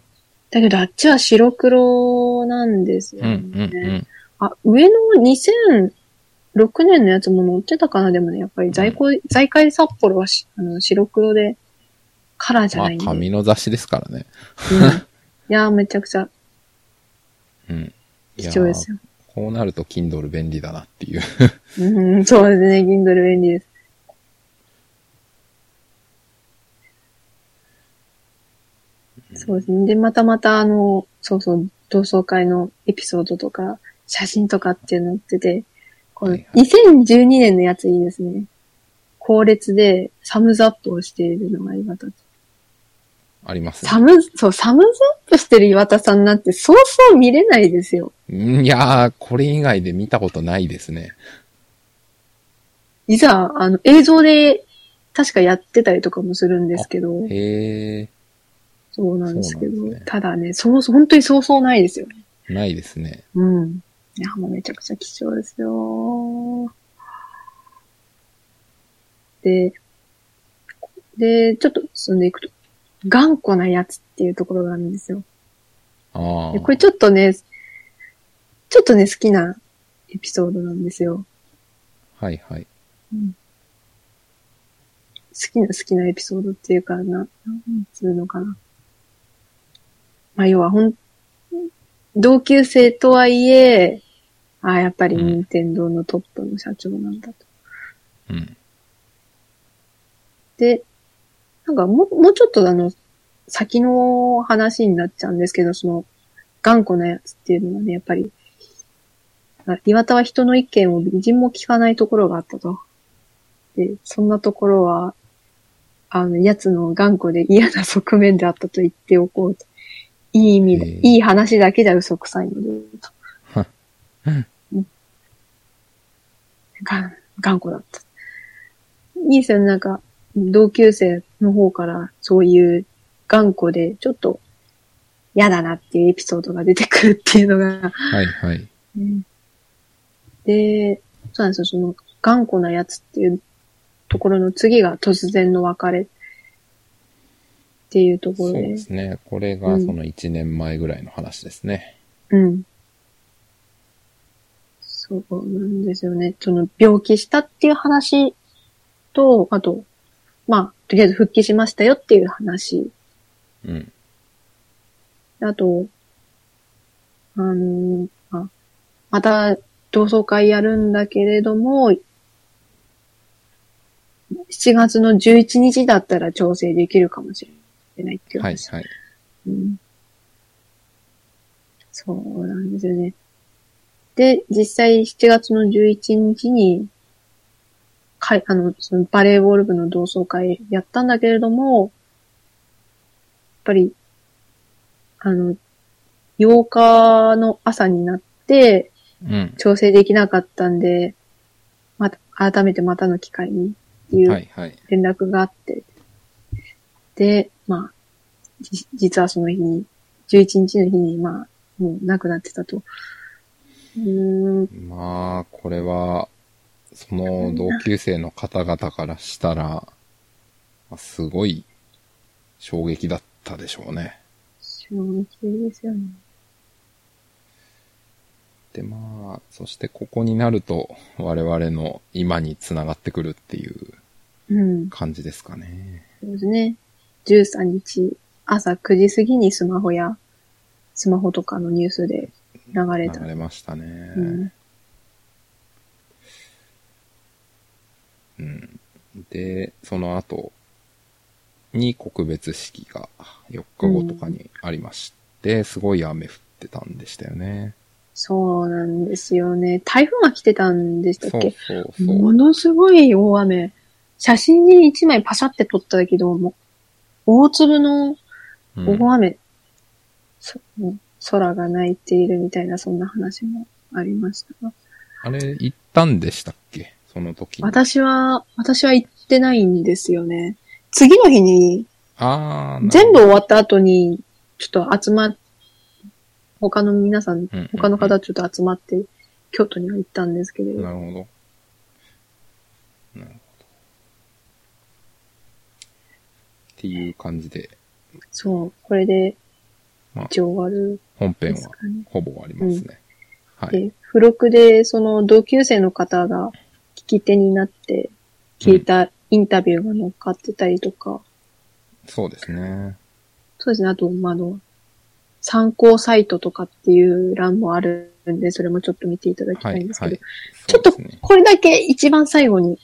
だけどあっちは白黒なんですようん、ね。うん、うん。あ、上の2006年のやつも載ってたかなでもね、やっぱり在庫、在海札幌はしあの白黒でカラーじゃまあないん、で。紙の雑誌ですからね。うん、いやー、めちゃくちゃ [LAUGHS] うん。い貴や重ですよ。こうなると Kindle 便利だなっていう。うん、そうですね、Kindle 便利です。そうですね。で、またまたあの、そうそう、同窓会のエピソードとか、写真とかっていうの載ってて、このはいは2012年のやついいですね。後列でサムズアップをしているのが岩田。ありますね。サム、そう、サムズアップしてる岩田さんなんてそうそう見れないですよ。んいやー、これ以外で見たことないですね。いざ、あの、映像で確かやってたりとかもするんですけど、へそうなんですけど、ねただね、そうそう、本当にそうそうないですよね。ー、ないですね。うん。いや、もうめちゃくちゃ貴重ですよ。で、で、ちょっと進んでいくと、頑固なやつっていうところがあるんですよ。あー。でこれちょっとね、ちょっとね、好きなエピソードなんですよ。はいはい。好きな、好きなエピソードっていうか、な、なんつうのかな。まあ、要はほん、同級生とはいえ、ああ、やっぱりうん任天堂のトップの社長なんだと。うん。で、なんかもう、もうちょっとあの、先の話になっちゃうんですけど、その、頑固なやつっていうのはね、やっぱり、あ岩田は人の意見を微塵も聞かないところがあったと。で、そんなところは、あの、奴の頑固で嫌な側面であったと言っておこうと。いい意味で、いい話だけじゃ嘘くさいので、と。うんが頑固だった。いいですよね、なんか、同級生の方からそういう頑固でちょっと嫌だなっていうエピソードが出てくるっていうのが、はいはい。で、そうなんですよ、その頑固なやつっていうところの次が突然の別れっていうとこそうろで、ですね。これがその1年前ぐらいの話ですね。うん。そうなんですよね。その病気したっていう話と、あと、まあ、とりあえず復帰しましたよっていう話。うん。あと、あのあ、また同窓会やるんだけれども、7月の11日だったら調整できるかもしれないっていう話。はいはい。うんそうなんですよね。で、実際7月の11日に、かい、あの、そのバレーボール部の同窓会やったんだけれども、やっぱり、あの、8日の朝になってうん。調整できなかったんで、また、改めてまたの機会にっていうはいはい。連絡があって、で、まあ、じ実はその日に、11日の日に、まあ、もう亡くなってたと。まあ、これは、その同級生の方々からしたら、まあすごい衝撃だったでしょうね。衝撃ですよね。で、まあ、そしてここになると我々の今に繋がってくるっていううん、感じですかね。そうですね。13日、朝9時過ぎにスマホや、スマホとかのニュースで流れた。流れましたね。うん、うん。で、その後に告別式が4日後とかにありまして、すごい雨降ってたんでしたよね。そうなんですよね。台風が来てたんでしたっけ？そうそう。ものすごい大雨。写真に一枚パシャって撮ったけど、もう、大粒のうん大雨、そ空が泣いているみたいな、そんな話もありましたが。あれ、行ったんでしたっけ？その時に。私は、私は行ってないんですよね。次の日に、あー全部終わった後に、ちょっと集まっ、他の皆さん、うんうんうん他の方ちょっと集まって、京都には行ったんですけれど。なるほど。なるほど。っていう感じで、そう、これでまあ、一応終わる本編は。ほぼ終わりますね。はい。で、付録で、その同級生の方が聞き手になって聞いたインタビューが載っかってたりとか、そうですね。そうですね、あと、まあ、あの、参考サイトとかっていう欄もあるんで、それもちょっと見ていただきたはいい、んですけど、はい。ちょっと。これだけ一番最後に、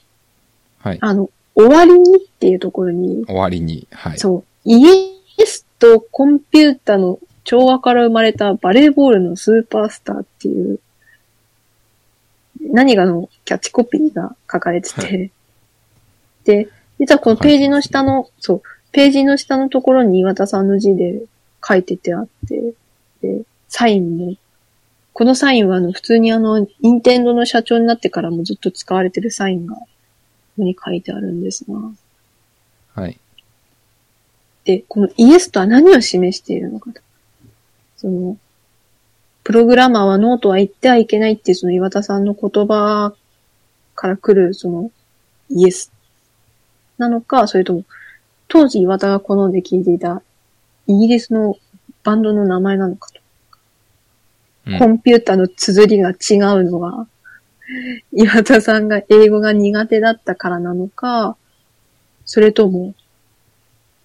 はい。あの、終わりにっていうところに、終わりに、はい。そう、イエスとコンピュータの調和から生まれたバレーボールのスーパースターっていう、何がのキャッチコピーが書かれてて、はで、実はこのページの下の、そう、ページの下のところに岩田さんの字で書いててあって、で、サインも、このサインはあの、普通にあの、任天堂の社長になってからもずっと使われてるサインが、ここに書いてあるんですが、はい。で、このイエスとは何を示しているのかと。その、プログラマーはノーとは言ってはいけないっていうその岩田さんの言葉から来るそのイエスなのか、それとも当時岩田が好んで聴いていたイギリスのバンドの名前なのかと。うんコンピューターの綴りが違うのは、[LAUGHS] 岩田さんが英語が苦手だったからなのか、それとも、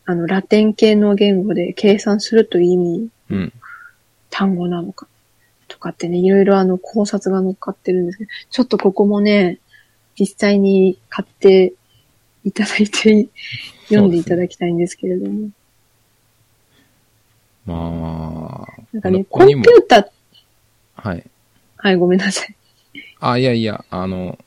あの、ラテン系の言語で計算するという意味、うん。単語なのか、とかってね、いろいろあの考察が乗っかってるんですけど、ちょっとここもね、実際に買っていただいて、[LAUGHS] 読んでいただきたいんですけれども。まあ、なんかね、コンピューター、はい。はい、ごめんなさい。あ、いやいや、あの、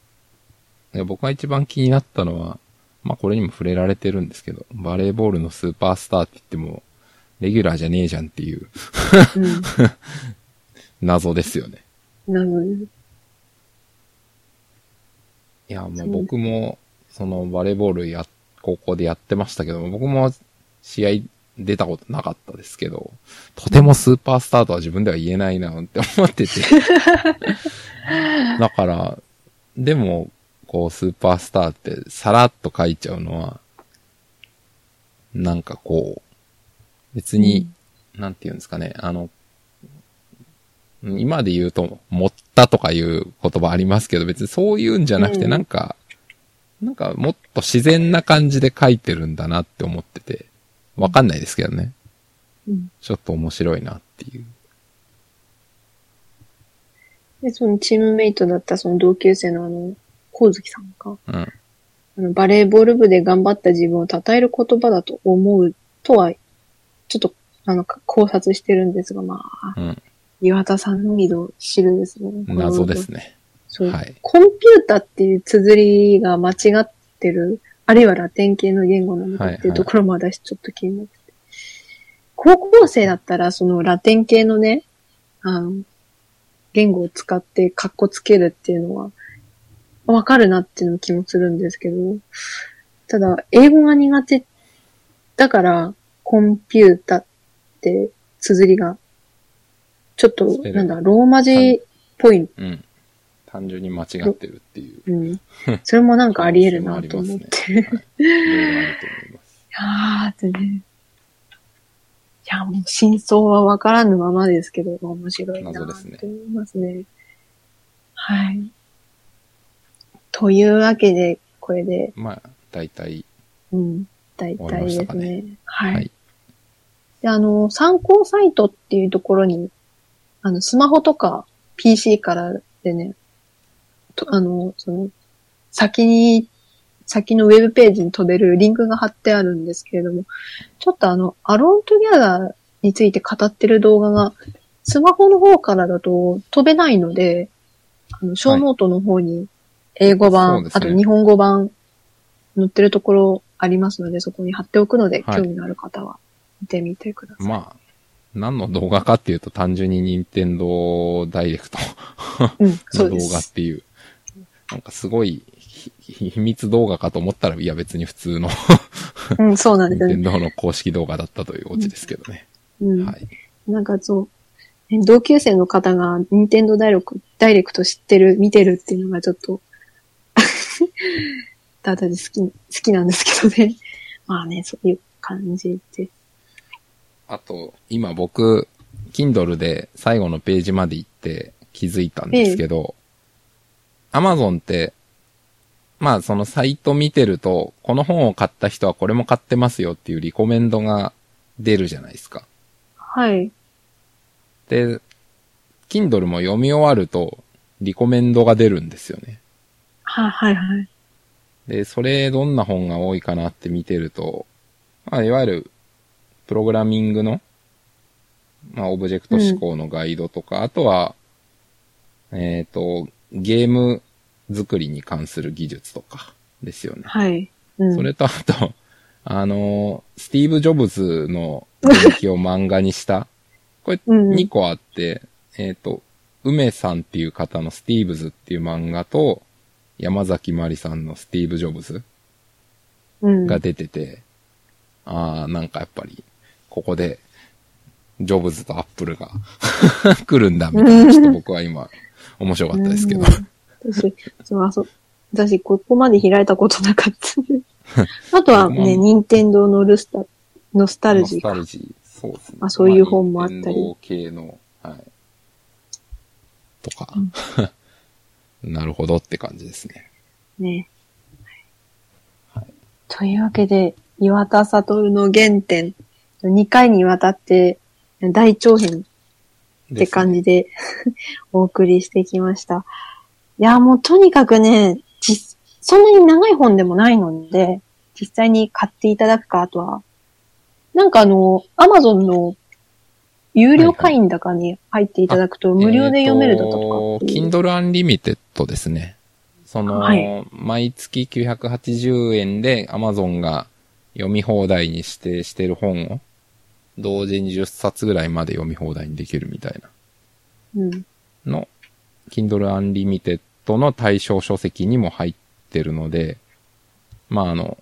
いや僕が一番気になったのは、まあこれにも触れられてるんですけど、バレーボールのスーパースターって言っても、レギュラーじゃねえじゃんっていううん。[LAUGHS] 謎ですよね。なので、いや、もう僕も、そのバレーボールや、高校でやってましたけど、僕も試合出たことなかったですけど、とてもスーパースターとは自分では言えないなって思ってて。[LAUGHS] だから、でも、こう、スーパースターってさらっと書いちゃうのは、なんかこう、別に、なんて言うんですかね、あの、今で言うと、持ったとかいう言葉ありますけど、別にそういうんじゃなくて、うんなんか、なんかもっと自然な感じで書いてるんだなって思ってて、わかんないですけどね。うん。ちょっと面白いなっていう。で、そのチームメイトだったその同級生のあの、光月さんか。うん。あの、バレーボール部で頑張った自分を称える言葉だと思うとは、ちょっと、あの、考察してるんですが、まあ、うん。岩田さんのみぞ知るですね。謎ですね。そう、はいコンピュータっていう綴りが間違ってる、あるいはラテン系の言語なのかっていうところも私ちょっと気になってて。高校生だったらそのラテン系のね、あの、言語を使ってカッコつけるっていうのは、わかるなっていうの気もするんですけど、ただ、英語が苦手だから、コンピュータって綴りが、ちょっとなんだ、ローマ字っぽいうん。単純に間違ってるっていう。うん。それもなんかあり得るなと思って。[LAUGHS] い。いろいろあると思います。いやーってね。いや、もう真相はわからぬままですけど、面白いな謎ですねって思いますね。はい。というわけで、これで、まあ、大体、うん、大体ですねね。はい。はいで、あの、参考サイトっていうところに、あの、スマホとか PC からでね、とあの、その、先に、先のウェブページに飛べるリンクが貼ってあるんですけれども、ちょっとあの、 Alone Together について語ってる動画が、スマホの方からだと飛べないので、あの、ショーノートの方に英語版、そうですね。あと日本語版載ってるところありますので、そこに貼っておくので、はい。興味のある方は見てみてください。まあ、何の動画かっていうと単純に任天堂ダイレクトうん、[LAUGHS] その動。画っていう、なんかすごい秘密動画かと思ったら、いや別に普通のうん、そうなんですよね。任天堂の公式動画だったというオチですけどね。うん。はい。なんかそう、ね同級生の方が任天堂ダイレクトダイレクト知ってる、見てるっていうのがちょっと、[LAUGHS] ただで好き、好きなんですけどね。まあね、そういう感じで。あと、今僕、Kindle で最後のページまで行って気づいたんですけど、Amazon って、まあそのサイト見てると、この本を買った人はこれも買ってますよっていうリコメンドが出るじゃないですか。はい。で、Kindle も読み終わると、リコメンドが出るんですよね。は、はい、はい。で、それどんな本が多いかなって見てると、まあ、いわゆる、プログラミングの、まあ、オブジェクト思考のガイドとか、あとは、えっ、と、ゲーム作りに関する技術とかですよね。はい。うん。それとあと、あの、スティーブ・ジョブズの伝記を漫画にした、[LAUGHS] これうん2個あって、えっ、と、梅さんっていう方のスティーブズっていう漫画と、山崎まりさんのスティーブ・ジョブズうん。が出てて、ああ、なんかやっぱり、ここで、ジョブズとアップルが [LAUGHS] 来るんだ、みたいな、ちょっと僕は今、面白かったですけど。うん私、そう、あそう。私、ここまで開いたことなかった。[LAUGHS] あとはね、任天堂のルスタ、ノスタルジーかノスタル。ジー、そうですね。まあそういう本もあったりま任天堂系の、はい。とか、[LAUGHS] なるほどって感じですね。ね。はいというわけで、岩田悟の原点、2回にわたって大長編って感じで [LAUGHS] お送りしてきました。いや、もうとにかくね、実、そんなに長い本でもないので、実際に買っていただくか、あとは、なんかあの、アマゾンの有料会員だかに入っていただくと無料で読めるだとかっていう。えーと Kindle Unlimited ですね。その、はい毎月980円で Amazon が読み放題に指定してる本を、同時に10冊ぐらいまで読み放題にできるみたいうん。なの、Kindle Unlimited の対象書籍にも入ってるので、まああの、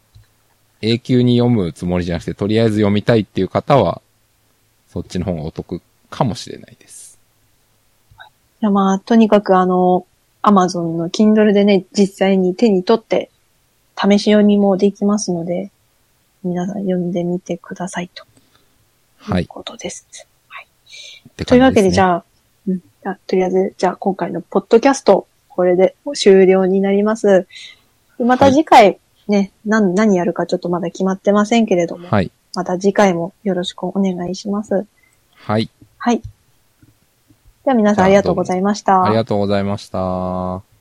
永久に読むつもりじゃなくて、とりあえず読みたいっていう方は、そっちの方がお得かもしれないです。いやまあ、とにかくあの、アマゾンの Kindle でね、実際に手に取って、試し読みもできますので、皆さん読んでみてくださいと。はいいうことです。ってというわけで、じあ、ゃあ、うん、あとりあえず、じゃあ今回のポッドキャスト、これで終了になります。でまた次回、ね、何、何やるかちょっとまだ決まってませんけれども、はい。また次回もよろしくお願いします。はい。はい。では皆さんありがとうございました。ありがとうございました。